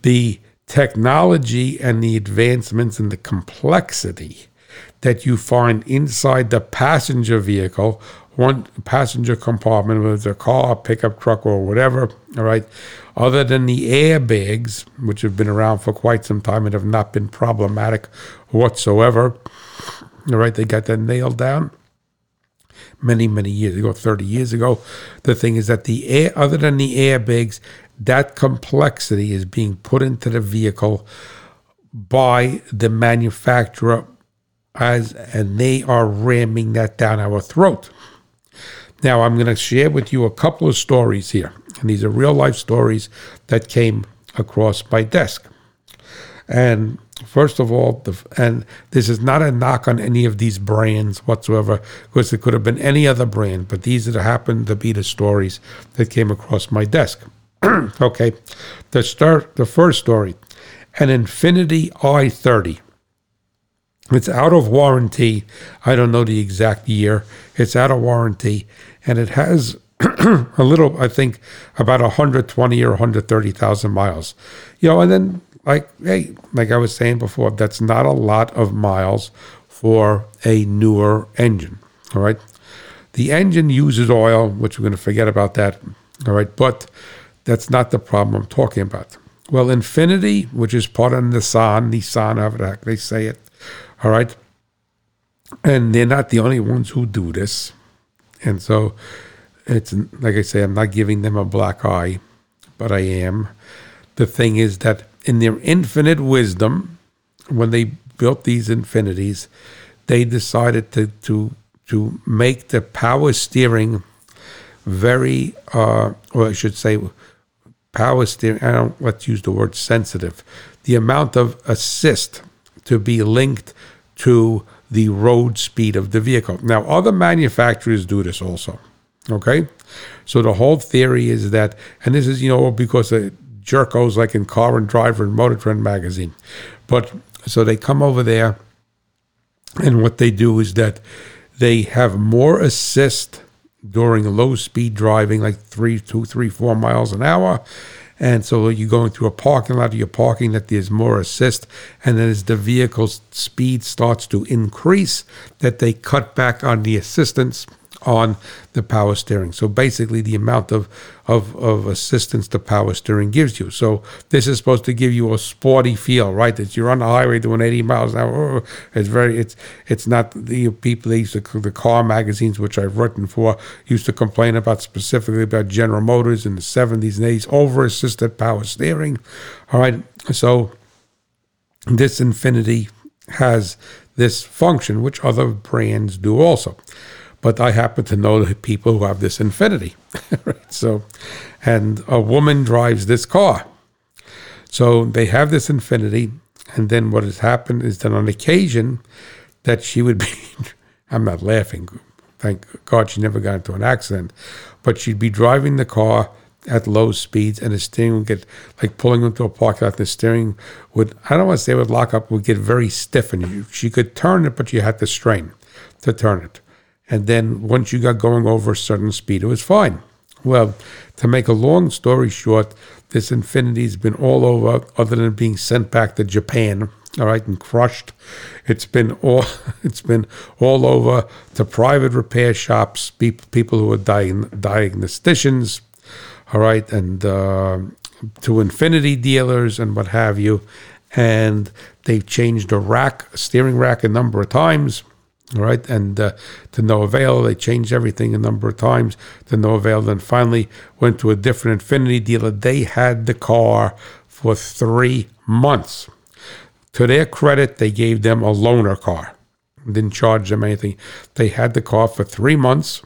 The technology and the advancements and the complexity that you find inside the passenger vehicle, one passenger compartment, whether it's a car, pickup truck, or whatever, all right, other than the airbags, which have been around for quite some time and have not been problematic whatsoever. All right, they got that nailed down many, many years ago, 30 years ago. The thing is that the air, other than the airbags, that complexity is being put into the vehicle by the manufacturer as and they are ramming that down our throat. Now I'm going to share with you a couple of stories here. And these are real life stories that came across my desk. And first of all, the, and this is not a knock on any of these brands whatsoever, because it could have been any other brand, but these that happened to be the stories that came across my desk. okay, the start, the first story, an Infiniti i30. It's out of warranty. I don't know the exact year. It's out of warranty, and it has a little, I think, about 120 or 130,000 miles. You know, and then, like, hey, like I was saying before, that's not a lot of miles for a newer engine. All right. The engine uses oil, which we're going to forget about that. All right. But that's not the problem I'm talking about. Well, infiniti, which is part of Nissan, Nissan, however they say it. All right. And they're not the only ones who do this. And so it's like I say, I'm not giving them a black eye, but I am. The thing is that in their infinite wisdom, when they built these Infinitis, they decided to to to make the power steering very, uh, or I should say, power the I don't let's use the word sensitive. The amount of assist to be linked to the road speed of the vehicle. Now, other manufacturers do this also. Okay, so the whole theory is that, and this is you know because of jerkos like in Car and Driver and Motor Trend magazine, but so they come over there, and what they do is that they have more assist during low speed driving, like three, two, three, four miles an hour. And so you're going through a parking lot, you're parking that there's more assist. And then as the vehicle's speed starts to increase, that they cut back on the assistance on the power steering. So basically, the amount of, of, of assistance the power steering gives you. So this is supposed to give you a sporty feel, right? That you're on the highway doing 80 miles an hour. It's very, it's it's not the people. They used to, the car magazines, which I've written for, used to complain about specifically about General Motors in the 70s and 80s over assisted power steering. All right, so this Infiniti has this function, which other brands do also but I happen to know the people who have this infiniti. right? So, and a woman drives this car. So they have this infiniti. and then what has happened is that on occasion that she would be, I'm not laughing, thank God she never got into an accident, but she'd be driving the car at low speeds and the steering would get like pulling into a parking lot the steering would I don't want to say it would lock up would get very stiff and you, she could turn it but you had to strain to turn it and then once you got going over a certain speed, it was fine. Well, to make a long story short, this Infiniti's been all over, other than being sent back to Japan, all right, and crushed. It's been all it's been all over to private repair shops, people who are dying, diagnosticians, all right, and uh, to Infiniti dealers and what have you. And they've changed a rack, steering rack, a number of times all right, and uh, to no avail. They changed everything a number of times to no avail. Then finally went to a different Infiniti dealer. They had the car for three months. To their credit, they gave them a loaner car. Didn't charge them anything. They had the car for three months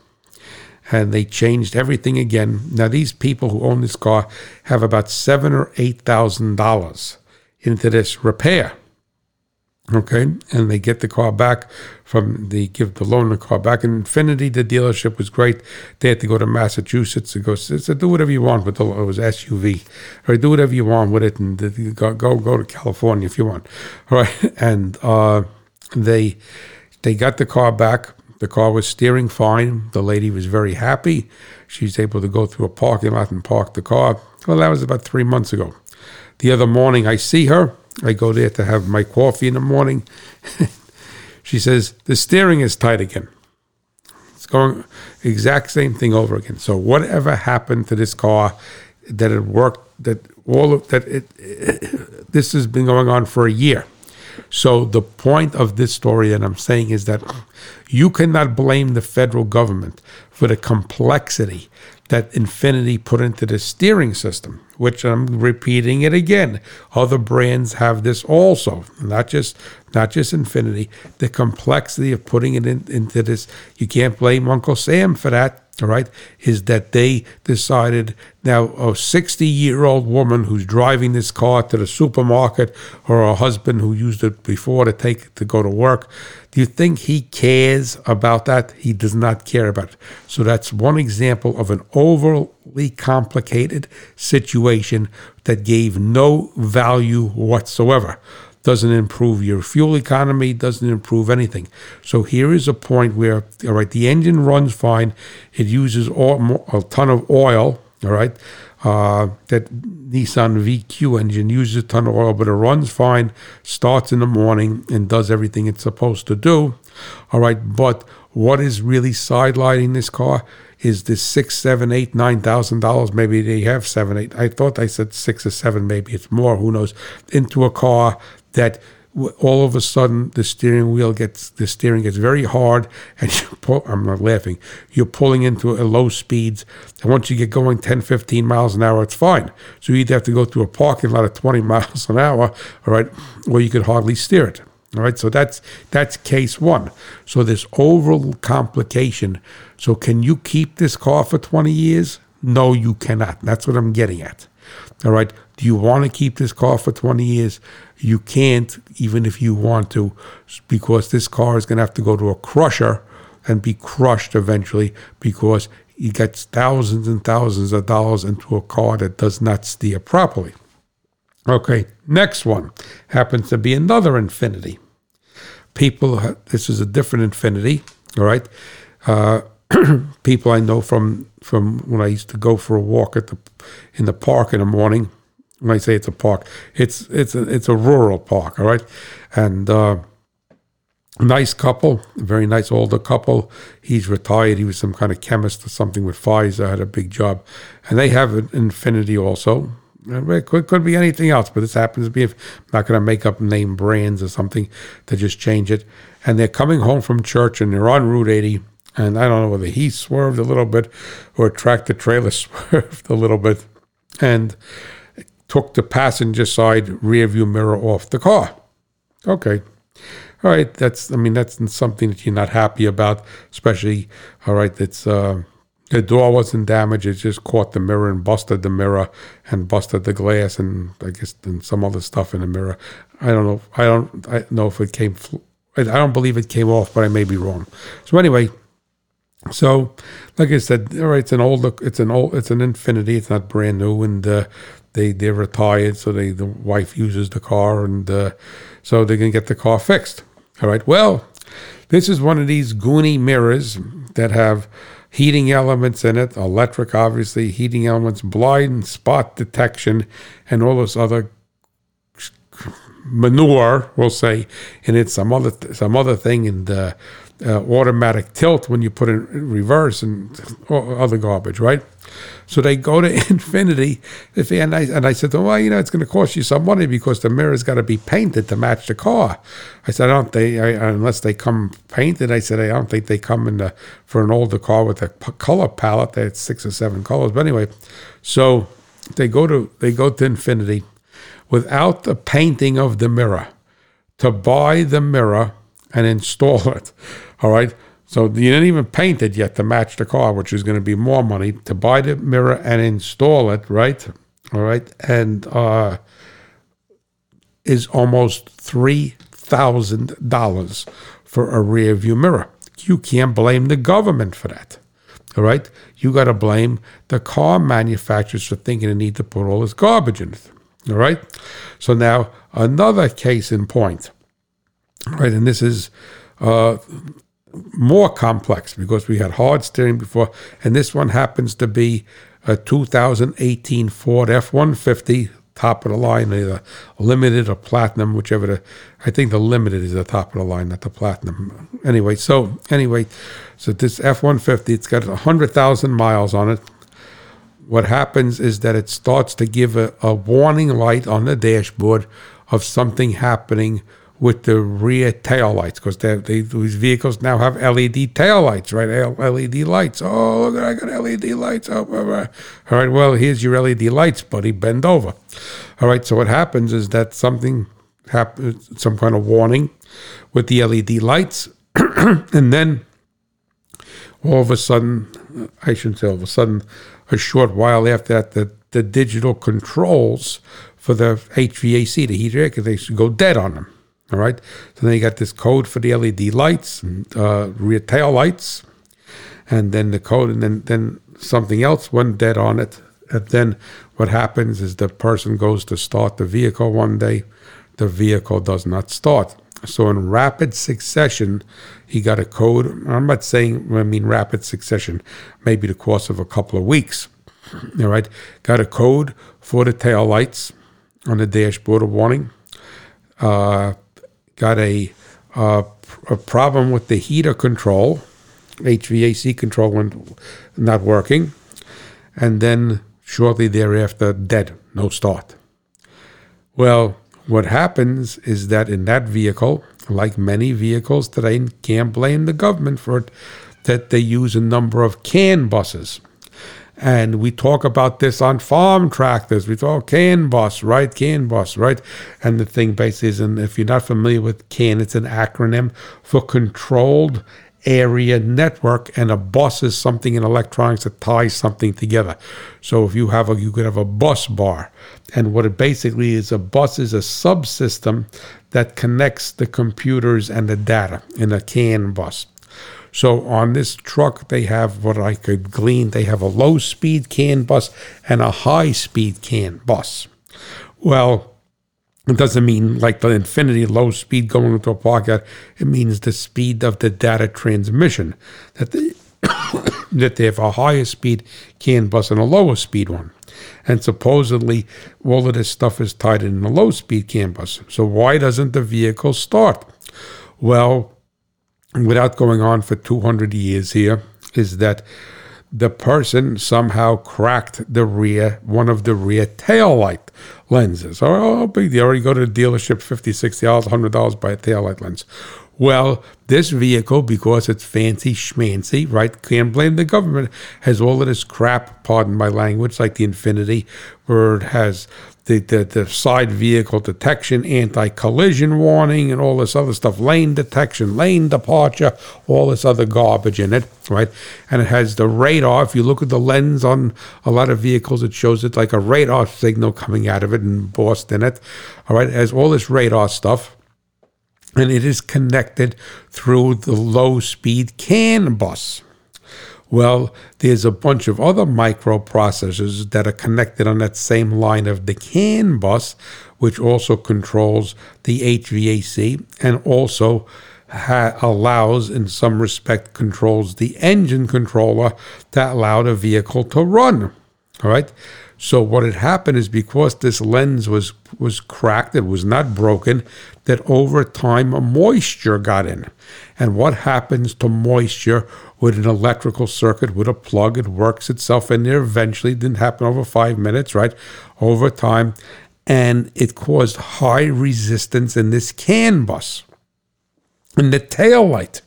and they changed everything again. Now these people who own this car have about seven or eight thousand dollars into this repair. Okay, and they get the car back from the give the loan the car back. In Infiniti, the dealership was great. They had to go to Massachusetts to go. Said, do whatever you want with the it was SUV, or do whatever you want with it, and go go go to California if you want. All right, and uh, they they got the car back. The car was steering fine. The lady was very happy. She's able to go through a parking lot and park the car. Well, that was about three months ago. The other morning, I see her I go there to have my coffee in the morning. she says, The steering is tight again. It's going exact same thing over again. So whatever happened to this car that it worked that all of that it, this has been going on for a year. So the point of this story that I'm saying is that you cannot blame the federal government for the complexity that Infiniti put into the steering system, which I'm repeating it again. Other brands have this also, not just not just Infiniti. The complexity of putting it in, into this, you can't blame Uncle Sam for that all right, is that they decided now a 60 year old woman who's driving this car to the supermarket or a husband who used it before to take to go to work. Do you think he cares about that? He does not care about it. So that's one example of an overly complicated situation that gave no value whatsoever doesn't improve your fuel economy, doesn't improve anything. So here is a point where, all right, the engine runs fine. It uses a ton of oil, all right. Uh, that Nissan VQ engine uses a ton of oil, but it runs fine, starts in the morning, and does everything it's supposed to do. All right, but what is really sidelining this car is this six, seven, eight, nine thousand dollars. Maybe they have seven, eight. I thought I said six or seven. Maybe it's more. Who knows? Into a car that all of a sudden the steering wheel gets the steering gets very hard, and you pull. I'm not laughing. You're pulling into a low speeds, and once you get going 10, 15 miles an hour, it's fine. So you either have to go through a parking lot at 20 miles an hour, all right, or you could hardly steer it. All right, so that's that's case one. So this overall complication. So can you keep this car for 20 years? No, you cannot. That's what I'm getting at. All right. Do you want to keep this car for 20 years? You can't, even if you want to, because this car is going to have to go to a crusher and be crushed eventually because he gets thousands and thousands of dollars into a car that does not steer properly. Okay, next one happens to be another Infiniti. People, this is a different Infiniti. All right, uh, people I know from from when I used to go for a walk at the in the park in the morning. When I say it's a park, it's it's a, it's a rural park. All right, and. Uh, nice couple, a very nice older couple. He's retired. He was some kind of chemist or something with Pfizer, had a big job. And they have an Infiniti also. It could, could be anything else, but this happens to be, if I'm not going to make up name brands or something to just change it. And they're coming home from church and they're on Route 80. And I don't know whether he swerved a little bit or tractor trailer swerved a little bit and took the passenger side rear view mirror off the car. Okay, all right, that's I mean that's something that you're not happy about, especially all right. that's uh, the door wasn't damaged; it just caught the mirror and busted the mirror and busted the glass and I guess and some other stuff in the mirror. I don't know. I don't I know if it came. I don't believe it came off, but I may be wrong. So anyway, so like I said, all right, it's an old it's an old it's an Infiniti. It's not brand new, and uh, they they're retired, so they the wife uses the car, and uh, so they can get the car fixed. All right. Well, this is one of these Goonie mirrors that have heating elements in it, electric, obviously, heating elements, blind spot detection, and all this other manure, we'll say, and it's some other some other thing and. the uh, automatic tilt when you put it in reverse and other garbage, right? So they go to Infiniti, If and I, and I said them, well, you know, it's going to cost you some money because the mirror's got to be painted to match the car. I said, I don't they I, unless they come painted. I said, I don't think they come in the, for an older car with a color palette that's six or seven colors. But anyway, so they go to they go to Infiniti without the painting of the mirror to buy the mirror and install it. All right. So you didn't even paint it yet to match the car, which is going to be more money to buy the mirror and install it, right? All right. And uh, is almost $3,000 for a rear view mirror. You can't blame the government for that. All right. You got to blame the car manufacturers for thinking they need to put all this garbage in it. All right. So now another case in point. Right. And this is uh, more complex because we had hard steering before, and this one happens to be a 2018 Ford F 150, top of the line, either limited or platinum, whichever the, I think the limited is the top of the line, not the platinum. Anyway, so anyway, so this F 150, it's got 100,000 miles on it. What happens is that it starts to give a, a warning light on the dashboard of something happening with the rear tail lights because they, these vehicles now have LED tail lights, right? LED lights. Oh, look, I got LED lights. Oh, blah, blah. all right. Well, here's your LED lights, buddy. Bend over. All right. So what happens is that something happens, some kind of warning with the LED lights, and then all of a sudden, I shouldn't say all of a sudden, a short while after that, the, the digital controls for the HVAC, the heater air conditioner, go dead on them. All right. So then you got this code for the LED lights, uh, rear tail lights, and then the code, and then then something else went dead on it. And then what happens is the person goes to start the vehicle one day, the vehicle does not start. So in rapid succession, he got a code. I'm not saying I mean rapid succession, maybe the course of a couple of weeks. All right, got a code for the tail lights on the dashboard, a warning. Uh, got a, uh, a problem with the heater control, HVAC control went not working, and then shortly thereafter, dead, no start. Well, What happens is that in that vehicle, like many vehicles today, can't blame the government for it, that they use a number of CAN buses. And we talk about this on farm tractors. We talk CAN bus, right? CAN bus, right? And the thing basically is, and if you're not familiar with CAN, it's an acronym for Controlled Area Network, and a bus is something in electronics that ties something together. So if you have a, you could have a bus bar, and what it basically is, a bus is a subsystem that connects the computers and the data in a CAN bus. So on this truck, they have what I could glean. They have a low speed CAN bus and a high speed CAN bus. Well, it doesn't mean like the infiniti low speed going into a pocket. It means the speed of the data transmission. That they that they have a higher speed CAN bus and a lower speed one. And supposedly all of this stuff is tied in a low speed CAN bus. So why doesn't the vehicle start? Well, without going on for 200 years here, is that the person somehow cracked the rear, one of the rear tail light lenses. Oh, oh, oh, big deal. You go to the dealership, 50 $60, $100 buy a tail light lens. Well, this vehicle, because it's fancy schmancy, right? Can't blame the government, has all of this crap, pardon my language, like the Infiniti, where it has the, the, the side vehicle detection, anti collision warning, and all this other stuff, lane detection, lane departure, all this other garbage in it, right? And it has the radar. If you look at the lens on a lot of vehicles, it shows it like a radar signal coming out of it and embossed in it, all right? It has all this radar stuff. And it is connected through the low speed CAN bus. Well, there's a bunch of other microprocessors that are connected on that same line of the CAN bus, which also controls the HVAC and also ha- allows, in some respect, controls the engine controller that allow the vehicle to run. All right. So what had happened is because this lens was was cracked, it was not broken, that over time moisture got in. And what happens to moisture with an electrical circuit with a plug? It works itself in there eventually. It didn't happen over five minutes, right? Over time. And it caused high resistance in this CAN bus. And the tail light.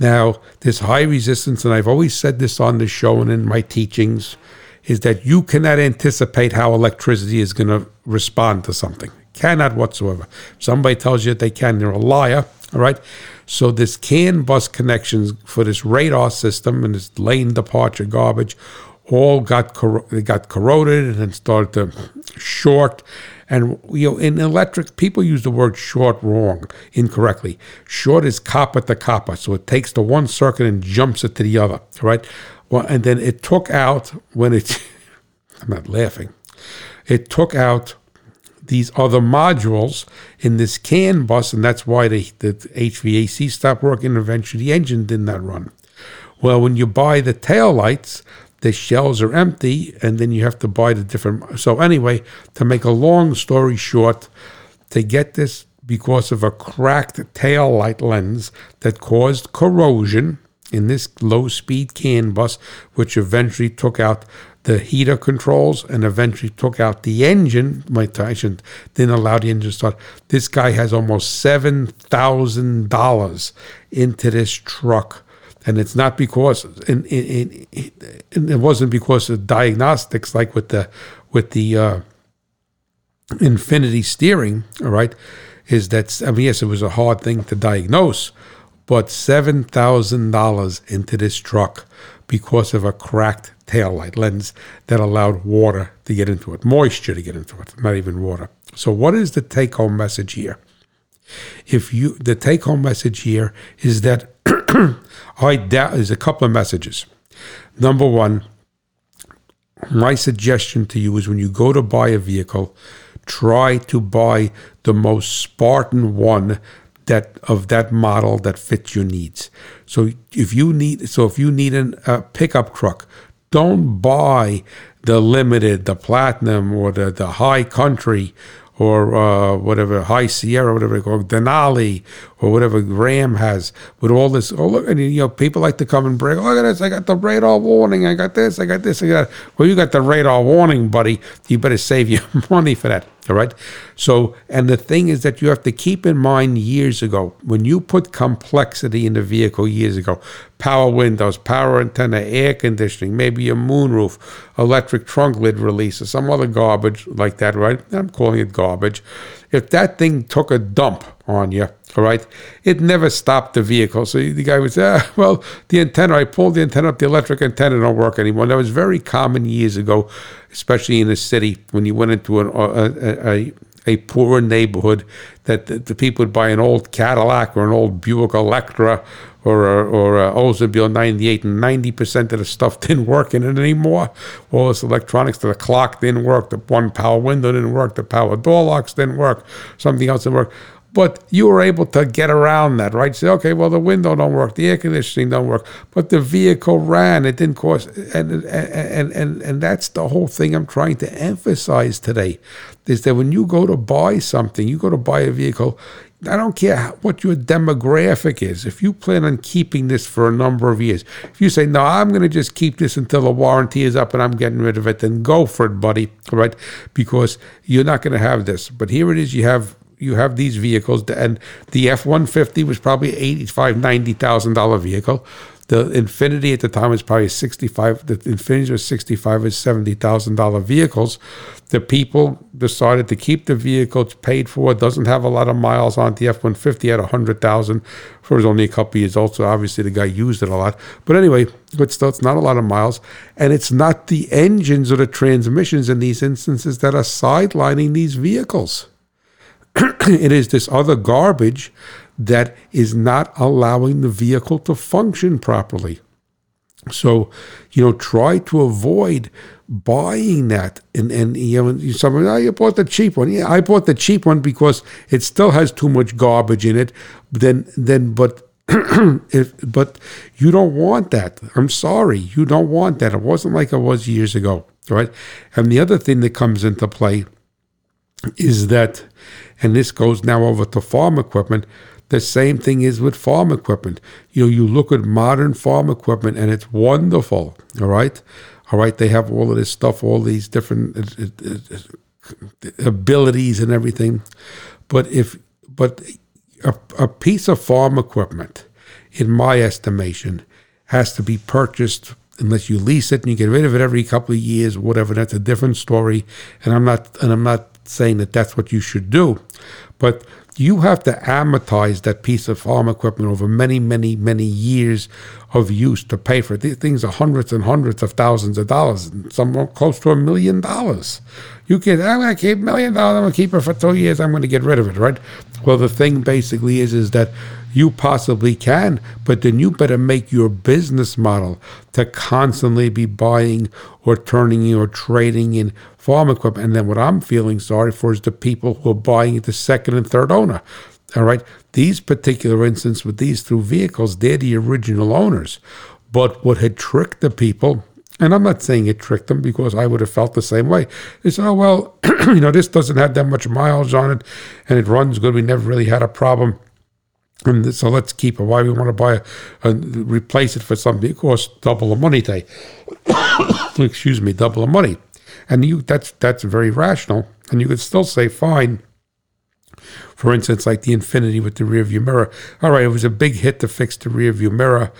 Now, this high resistance, and I've always said this on the show and in my teachings, is that you cannot anticipate how electricity is going to respond to something. Cannot whatsoever. Somebody tells you they can, they're a liar. All right. So this CAN bus connections for this radar system and this lane departure garbage all got they got corroded and started to short. And you know, in electric, people use the word short wrong, incorrectly. Short is copper to copper, so it takes the one circuit and jumps it to the other. Right. Well, and then it took out when it. I'm not laughing. It took out these other modules in this CAN bus, and that's why the, the HVAC stopped working. Eventually, the engine did not run. Well, when you buy the tail lights, the shells are empty, and then you have to buy the different. So, anyway, to make a long story short, to get this because of a cracked tail light lens that caused corrosion in this low speed CAN bus, which eventually took out the heater controls and eventually took out the engine. My Tyson didn't allow the engine to start. This guy has almost seven thousand dollars into this truck, and it's not because and, and, and it wasn't because of diagnostics like with the with the uh, Infiniti steering. All right, is that I mean yes, it was a hard thing to diagnose, thousand dollars into this truck because of a cracked taillight lens that allowed water to get into it, moisture to get into it, not even water. So, what is the take home message here? If you, the take home message here is that I doubt, there's a couple of messages. Number one, my suggestion to you is when you go to buy a vehicle, try to buy the most Spartan one that of that model that fits your needs. So if you need so if you need a pickup truck, don't buy the limited, the platinum, or the the high country, or uh, whatever high Sierra, whatever they call Denali, or whatever Ram has with all this. Oh, look, and you know, people like to come and brag. Look at this! I got the radar warning. I got this. I got this. I got. Well, you got the radar warning, buddy. You better save your money for that. All right. So, and the thing is that you have to keep in mind years ago, when you put complexity in the vehicle years ago, power windows, power antenna, air conditioning, maybe a moonroof, electric trunk lid release, or some other garbage like that, right? I'm calling it garbage. If that thing took a dump on you, all right, it never stopped the vehicle. So the guy would say, ah, well, the antenna, I pulled the antenna up, the electric antenna don't work anymore. That was very common years ago especially in the city, when you went into an, a, a, a poorer neighborhood, that the, the, people would buy an old Cadillac or an old Buick Electra or a, or a Oldsmobile 98, and 90% of the stuff didn't work in it anymore. All this electronics, to the clock didn't work, the one power window didn't work, the power door locks didn't work, something else didn't work. But you were able to get around that, right? Say, okay, well, the window don't work, the air conditioning don't work, but the vehicle ran. It didn't cost, and and and and that's the whole thing I'm trying to emphasize today, is that when you go to buy something, you go to buy a vehicle. I don't care what your demographic is. If you plan on keeping this for a number of years, if you say, no, I'm going to just keep this until the warranty is up and I'm getting rid of it, then go for it, buddy. Right? Because you're not going to have this. But here it is you have you have these vehicles, and the F one fifty was probably eighty five ninety thousand dollar vehicle. The Infiniti at the time was probably sixty five. The Infinitis was sixty five or seventy thousand dollar vehicles. The people decided to keep the vehicle. It's paid for. It doesn't have a lot of miles on the F one fifty. Had a hundred thousand. For was only a couple years old, so obviously the guy used it a lot. But anyway, it's not a lot of miles, and it's not the engines or the transmissions in these instances that are sidelining these vehicles. it is this other garbage that is not allowing the vehicle to function properly. So, you know, try to avoid buying that. And, and you know, someone, oh, you bought the cheap one. Yeah, I bought the cheap one because it still has too much garbage in it. Then, then, but if, but you don't want that. I'm sorry, you don't want that. It wasn't like it was years ago, right? And the other thing that comes into play is that and this goes now over to farm equipment. The same thing is with farm equipment. You know, you look at modern farm equipment and it's wonderful. All right. All right. They have all of this stuff, all these different uh, uh, uh, abilities and everything. But if, but a, a piece of farm equipment, in my estimation, has to be purchased unless you lease it and you get rid of it every couple of years, whatever. That's a different story. And I'm not, and I'm not saying that that's what you should do, but you have to amortize that piece of farm equipment over many, many, many years of use to pay for it. These things are hundreds and hundreds of thousands of dollars, and some close to a million dollars. You can, I'm going to keep a million dollars, I'm going to keep it for two years, I'm going to get rid of it, right? Well, the thing basically is, is that you possibly can, but then you better make your business model to constantly be buying or turning or trading in farm equipment. And then what I'm feeling sorry for is the people who are buying it the second and third owner. All right. These particular instances with these two vehicles, they're the original owners. But what had tricked the people, and I'm not saying it tricked them because I would have felt the same way. They said, oh, well, you know, this doesn't have that much miles on it and it runs good. We never really had a problem. And so let's keep it. Why we want to buy a, replace it for something? It costs double the money today. Excuse me, double the money. And you that's that's very rational. And you could still say, fine. For instance, like the Infiniti with the rear view mirror. All right, it was a big hit to fix the rear view mirror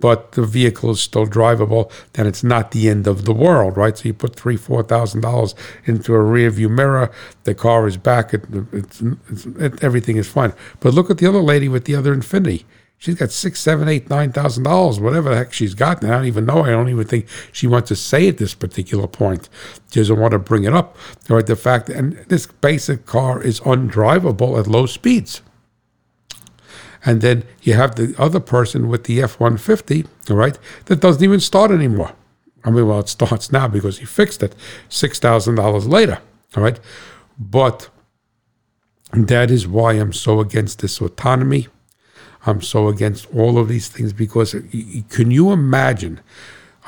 but the vehicle is still drivable, then it's not the end of the world, right? So you put three, four thousand dollars into a rear view mirror, the car is back, it, it's, it's, it, everything is fine. But look at the other lady with the other Infiniti. She's got six, seven, eight, nine thousand dollars, whatever the heck she's got. And I don't even know. I don't even think she wants to say at this particular point. She doesn't want to bring it up. All right, the fact, and this basic car is undrivable at low speeds. And then you have the other person with the F 150, all right, that doesn't even start anymore. I mean, well, it starts now because he fixed it $6,000 later, all right? But that is why I'm so against this autonomy. I'm so against all of these things because can you imagine,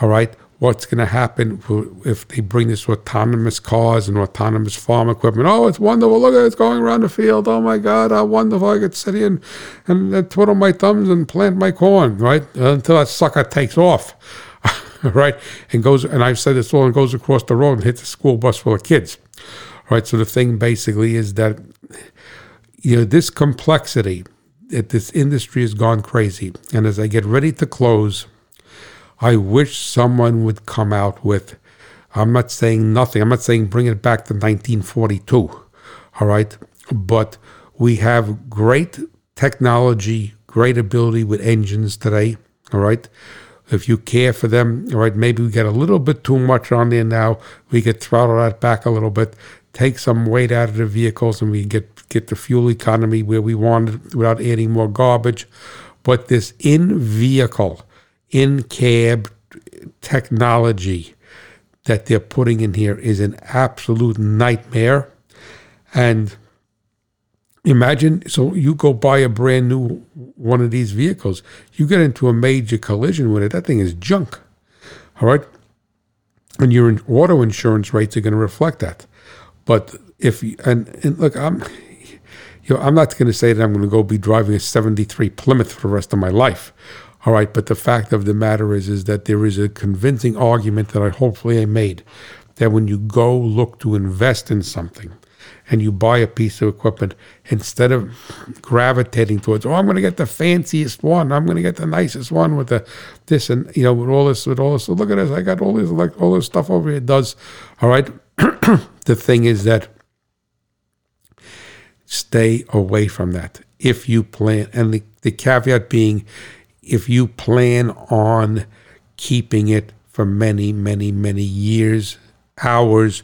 all right, what's going to happen if they bring this autonomous cars and autonomous farm equipment. Oh, it's wonderful. Look at it. It's going around the field. Oh, my God. How wonderful. I could sit here and, and, and twiddle my thumbs and plant my corn, right? Until that sucker takes off, right? And goes, and I've said this all, and goes across the road and hits a school bus full of kids, right? So the thing basically is that, you know, this complexity, that this industry has gone crazy. And as I get ready to close, I wish someone would come out with, I'm not saying nothing, I'm not saying bring it back to 1942, all right? But we have great technology, great ability with engines today, all right? If you care for them, all right, maybe we get a little bit too much on there now. We could throttle that back a little bit, take some weight out of the vehicles, and we get get the fuel economy where we want it without adding more garbage. But this in vehicle in cab technology that they're putting in here is an absolute nightmare. And imagine so you go buy a brand new one of these vehicles, you get into a major collision with it, that thing is junk. All right. And your auto insurance rates are going to reflect that. But if and, and look, I'm you know, I'm not going to say that I'm going to go be driving a 73 Plymouth for the rest of my life. All right, but the fact of the matter is, is that there is a convincing argument that I hopefully I made that when you go look to invest in something and you buy a piece of equipment, instead of gravitating towards, oh, I'm going to get the fanciest one, I'm going to get the nicest one with the this and you know with all this with all this. So look at this, I got all this like all this stuff over here. It does all right. the thing is that stay away from that if you plan, and the, the caveat being if you plan on keeping it for many, many, many years, hours,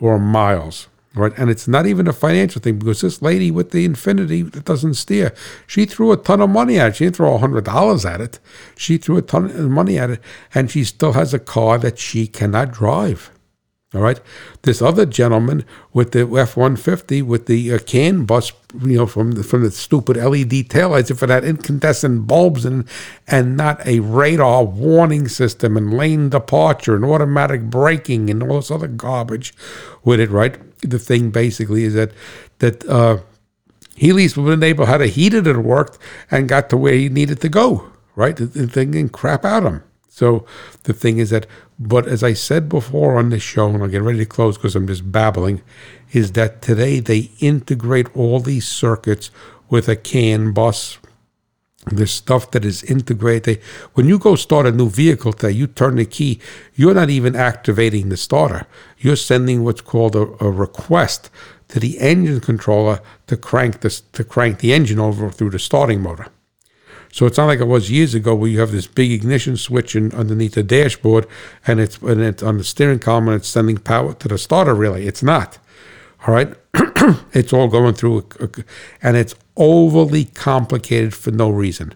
or miles. Right. And it's not even a financial thing because this lady with the Infiniti that doesn't steer, she threw a ton of money at it. She didn't throw a hundred dollars at it. She threw a ton of money at it, and she still has a car that she cannot drive. All right. This other gentleman with the F one fifty with the uh, CAN bus, you know, from the, from the stupid LED taillights, if it had incandescent bulbs and and not a radar warning system and lane departure and automatic braking and all this other garbage with it, right? The thing basically is that that uh, he at least would have been able had a heated it and worked and got to where he needed to go, right? The, the thing didn't crap out him. So the thing is that, but as I said before on this show, and I'll get ready to close because I'm just babbling, is that today they integrate all these circuits with a CAN bus. There's stuff that is integrated. When you go start a new vehicle today, you turn the key, you're not even activating the starter. You're sending what's called a, a request to the engine controller to crank this to crank the engine over through the starting motor. So it's not like it was years ago where you have this big ignition switch in, underneath the dashboard and it's and it's on the steering column and it's sending power to the starter relay. It's not. All right. it's all going through a, a, and it's overly complicated for no reason.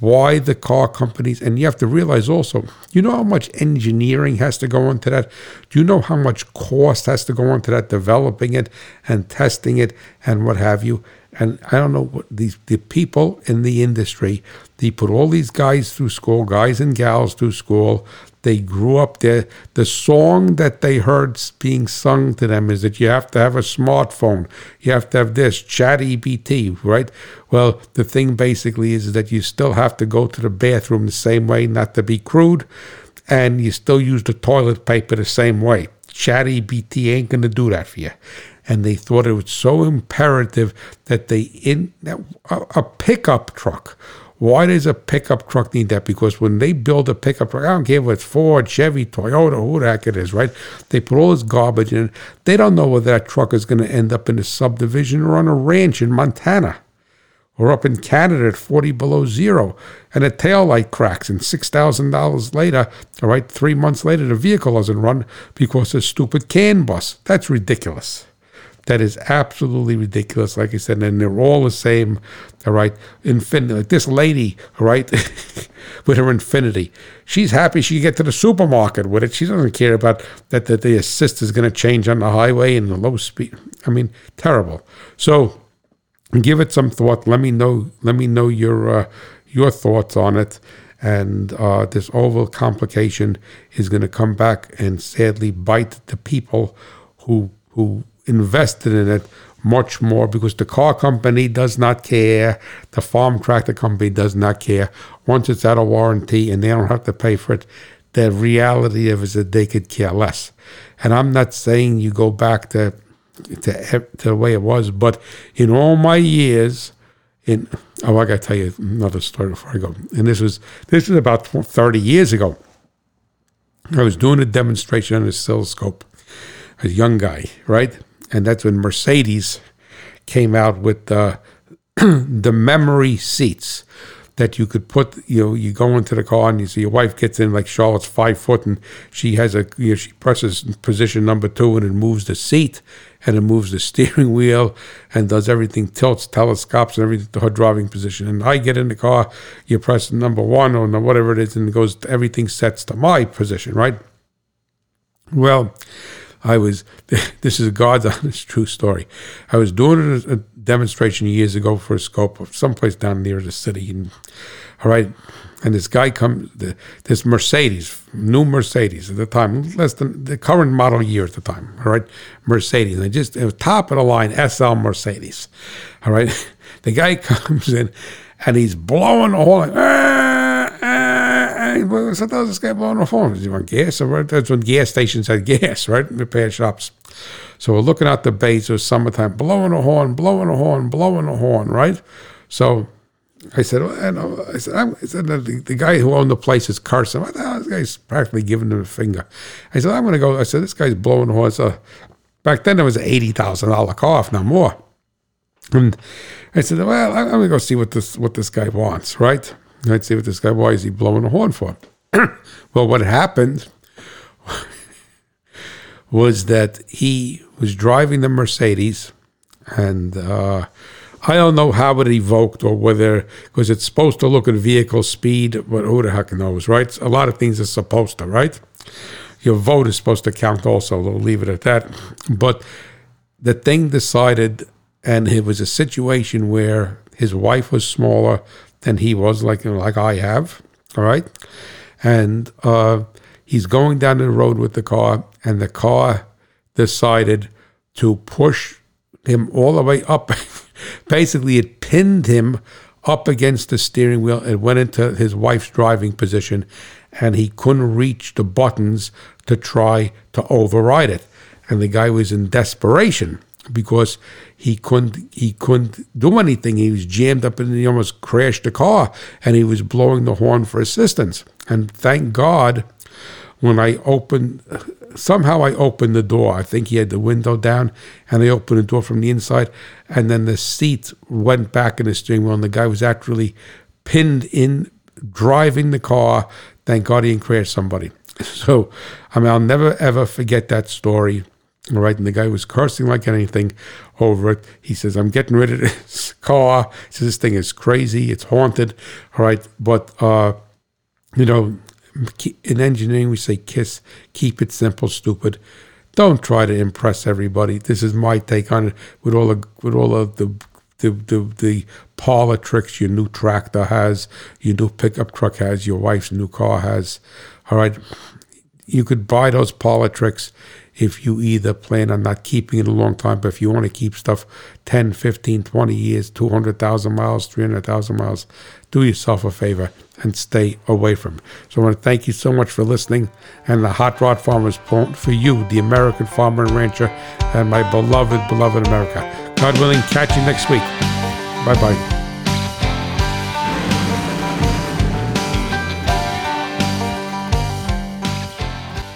Why the car companies, and you have to realize also, you know how much engineering has to go into that? Do you know how much cost has to go into that, developing it and testing it and what have you? And I don't know what these the people in the industry. They put all these guys through school, guys and gals through school. They grew up there. The song that they heard being sung to them is that you have to have a smartphone. You have to have this ChatGPT, right? Well, the thing basically is that you still have to go to the bathroom the same way, not to be crude, and you still use the toilet paper the same way. ChatGPT ain't going to do that for you and they thought it was so imperative that they in a, a pickup truck. Why does a pickup truck need that? Because when they build a pickup truck, I don't care if it's Ford, Chevy, Toyota, who the heck it is, right? They put all this garbage in. They don't know whether that truck is going to end up in a subdivision or on a ranch in Montana or up in Canada at 40 below zero, and a tail light cracks, and $6,000 later, all right, three months later, the vehicle doesn't run because of stupid CAN bus. That's ridiculous. That is absolutely ridiculous. Like I said, and they're all the same. All right, Infiniti. Like this lady, all right, with her Infiniti, she's happy she can get to the supermarket with it. She doesn't care about that. That the assist is going to change on the highway and the low speed. I mean, terrible. So, give it some thought. Let me know. Let me know your uh, your thoughts on it. and uh, this oval complication is going to come back and sadly bite the people who who invested in it much more because the car company does not care, the farm tractor company does not care. Once it's out of warranty and they don't have to pay for it, the reality of it is that they could care less. And I'm not saying you go back to to, to the way it was, but in all my years, in oh, I got to tell you another story before I go. And this was this was about 30 years ago. I was doing a demonstration on a oscilloscope. A young guy, right? And that's when Mercedes came out with uh, the the memory seats that you could put, you know, you go into the car and you see your wife gets in, like Charlotte's five foot, and she has a, you know, she presses position number two and it moves the seat and it moves the steering wheel and does everything, tilts, telescopes, and everything to her driving position. And I get in the car, you press number one or whatever it is, and it goes, everything sets to my position, right? Well, I was, this is a God's honest true story. I was doing a, a demonstration years ago for a scope of someplace down near the city. And, all right. And this guy comes, this Mercedes, new Mercedes at the time, less than the current model year at the time, all right, Mercedes. And just top of the line SL Mercedes, all right. The guy comes in and he's blowing horn. Ah, ah, ah. So does this guy blowing the horn? Do you want gas? Or that's when gas stations had gas, right? Repair shops. So we're looking out the. It was summertime, blowing a horn, blowing a horn, blowing a horn, right? So I said, well, I said, I said the, the, guy who owned the place is Carson. The hell? This guy's practically giving him a finger. I said, I'm going to go. I said, this guy's blowing a horn. So back then it was an $80,000 car, if not more. And I said, well, I'm going to go see what this what this guy wants, right? I'd say what this guy, why is he blowing a horn for? well, what happened was that he was driving the Mercedes, and uh, I don't know how it evoked or whether because it's supposed to look at vehicle speed, but who the heck knows, right? A lot of things are supposed to, right? Your vote is supposed to count also. We'll leave it at that. But the thing decided, and it was a situation where his wife was smaller than he was, like like I have, all right, and uh, he's going down the road with the car, and the car decided to push him all the way up. Basically, it pinned him up against the steering wheel and went into his wife's driving position, and he couldn't reach the buttons to try to override it. And the guy was in desperation because he couldn't he couldn't do anything. He was jammed up and he almost crashed the car, and he was blowing the horn for assistance. And thank God when I opened, somehow I opened the door. I think he had the window down, and I opened the door from the inside, and then the seat went back in the steering wheel, and the guy was actually pinned in, driving the car. Thank God he didn't crash somebody. So, I mean, I'll never ever forget that story. All right, and the guy was cursing like anything over it. He says, "I'm getting rid of this car." He says, "This thing is crazy. It's haunted." All right, but uh, you know, in engineering we say kiss keep it simple stupid don't try to impress everybody this is my take on it with all the with all of the the, the, the parlor tricks your new tractor has, your new pickup truck has, your wife's new car has. All right. You could buy those parlor tricks if you either plan on not keeping it a long time, but if you want to keep stuff 10, 15, 20 years, 200,000 miles, 300,000 miles, do yourself a favor and stay away from it. So I want to thank you so much for listening. And the Hot Rod Farmers Point for you, the American farmer and rancher, and my beloved, beloved America. God willing, catch you next week. Bye bye.